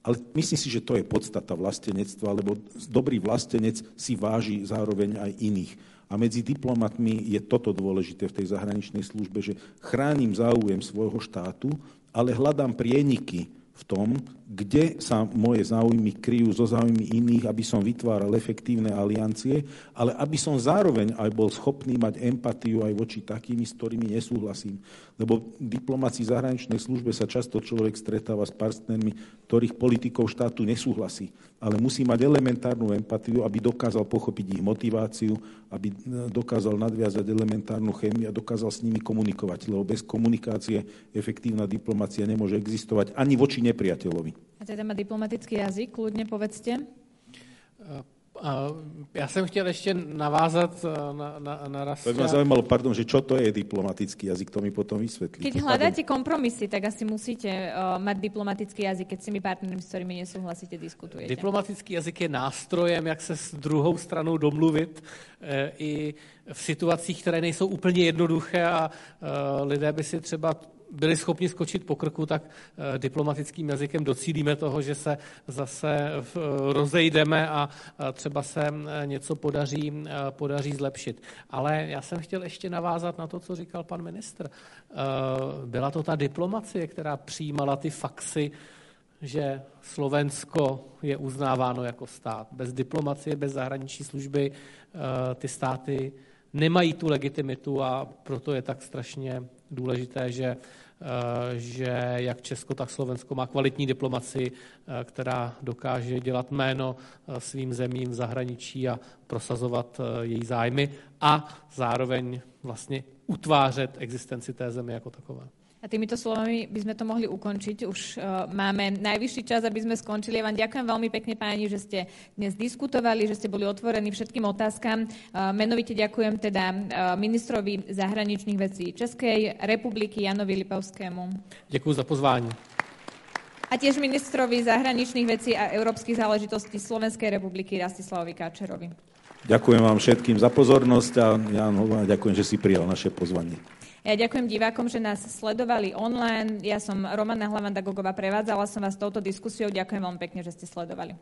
ale myslím si, že to je podstata vlastenectva, lebo dobrý vlastenec si váži zároveň aj iných. A medzi diplomatmi je toto dôležité v tej zahraničnej službe, že chránim záujem svojho štátu, ale hľadám prieniky v tom, kde sa moje záujmy kryjú so záujmy iných, aby som vytváral efektívne aliancie, ale aby som zároveň aj bol schopný mať empatiu aj voči takými, s ktorými nesúhlasím. Lebo v diplomácii zahraničnej službe sa často človek stretáva s partnermi, ktorých politikov štátu nesúhlasí, ale musí mať elementárnu empatiu, aby dokázal pochopiť ich motiváciu, aby dokázal nadviazať elementárnu chémiu a dokázal s nimi komunikovať, lebo bez komunikácie efektívna diplomácia nemôže existovať ani voči nepriateľovi. Teda má diplomatický jazyk, kľudne povedzte. Já jsem chtěl ještě navázat na, na, na raz. To by mě zajímalo, pardon, že čo to je diplomatický jazyk, to mi potom vysvětlí. Keď hľadáte kompromisy, tak asi musíte uh, mať diplomatický jazyk, keď s tými partnermi, s ktorými nesouhlasíte, diskutujete. Diplomatický jazyk je nástrojem, jak se s druhou stranou domluvit e, i v situacích, které nejsou úplně jednoduché a e, lidé by si třeba byli schopni skočit po krku, tak eh, diplomatickým jazykem docílíme toho, že se zase eh, rozejdeme a třeba se eh, něco podaří, podaří zlepšit. Ale já jsem chtěl ještě navázat na to, co říkal pan ministr. Byla to ta diplomacie, která přijímala ty faxy, že Slovensko je uznáváno jako stát. Bez diplomacie, bez zahraniční služby ty státy nemají tu legitimitu a proto je tak strašně důležité, že, eh, že jak Česko, tak Slovensko má kvalitní diplomaci, eh, která dokáže dělat jméno eh, svým zemím v zahraničí a prosazovat její zájmy a zároveň vlastně utvářet existenci té země jako takové. A týmito slovami by sme to mohli ukončiť. Už uh, máme najvyšší čas, aby sme skončili. Ja vám ďakujem veľmi pekne, páni, že ste dnes diskutovali, že ste boli otvorení všetkým otázkam. Uh, menovite ďakujem teda uh, ministrovi zahraničných vecí Českej republiky Janovi Lipovskému. Ďakujem za pozvání. A tiež ministrovi zahraničných vecí a európskych záležitostí Slovenskej republiky Rastislavovi Káčerovi. Ďakujem vám všetkým za pozornosť a Jan ďakujem, že si prijal naše pozvanie. Ja ďakujem divákom, že nás sledovali online. Ja som Romana Hlavanda Gogová, prevádzala som vás touto diskusiou. Ďakujem veľmi pekne, že ste sledovali.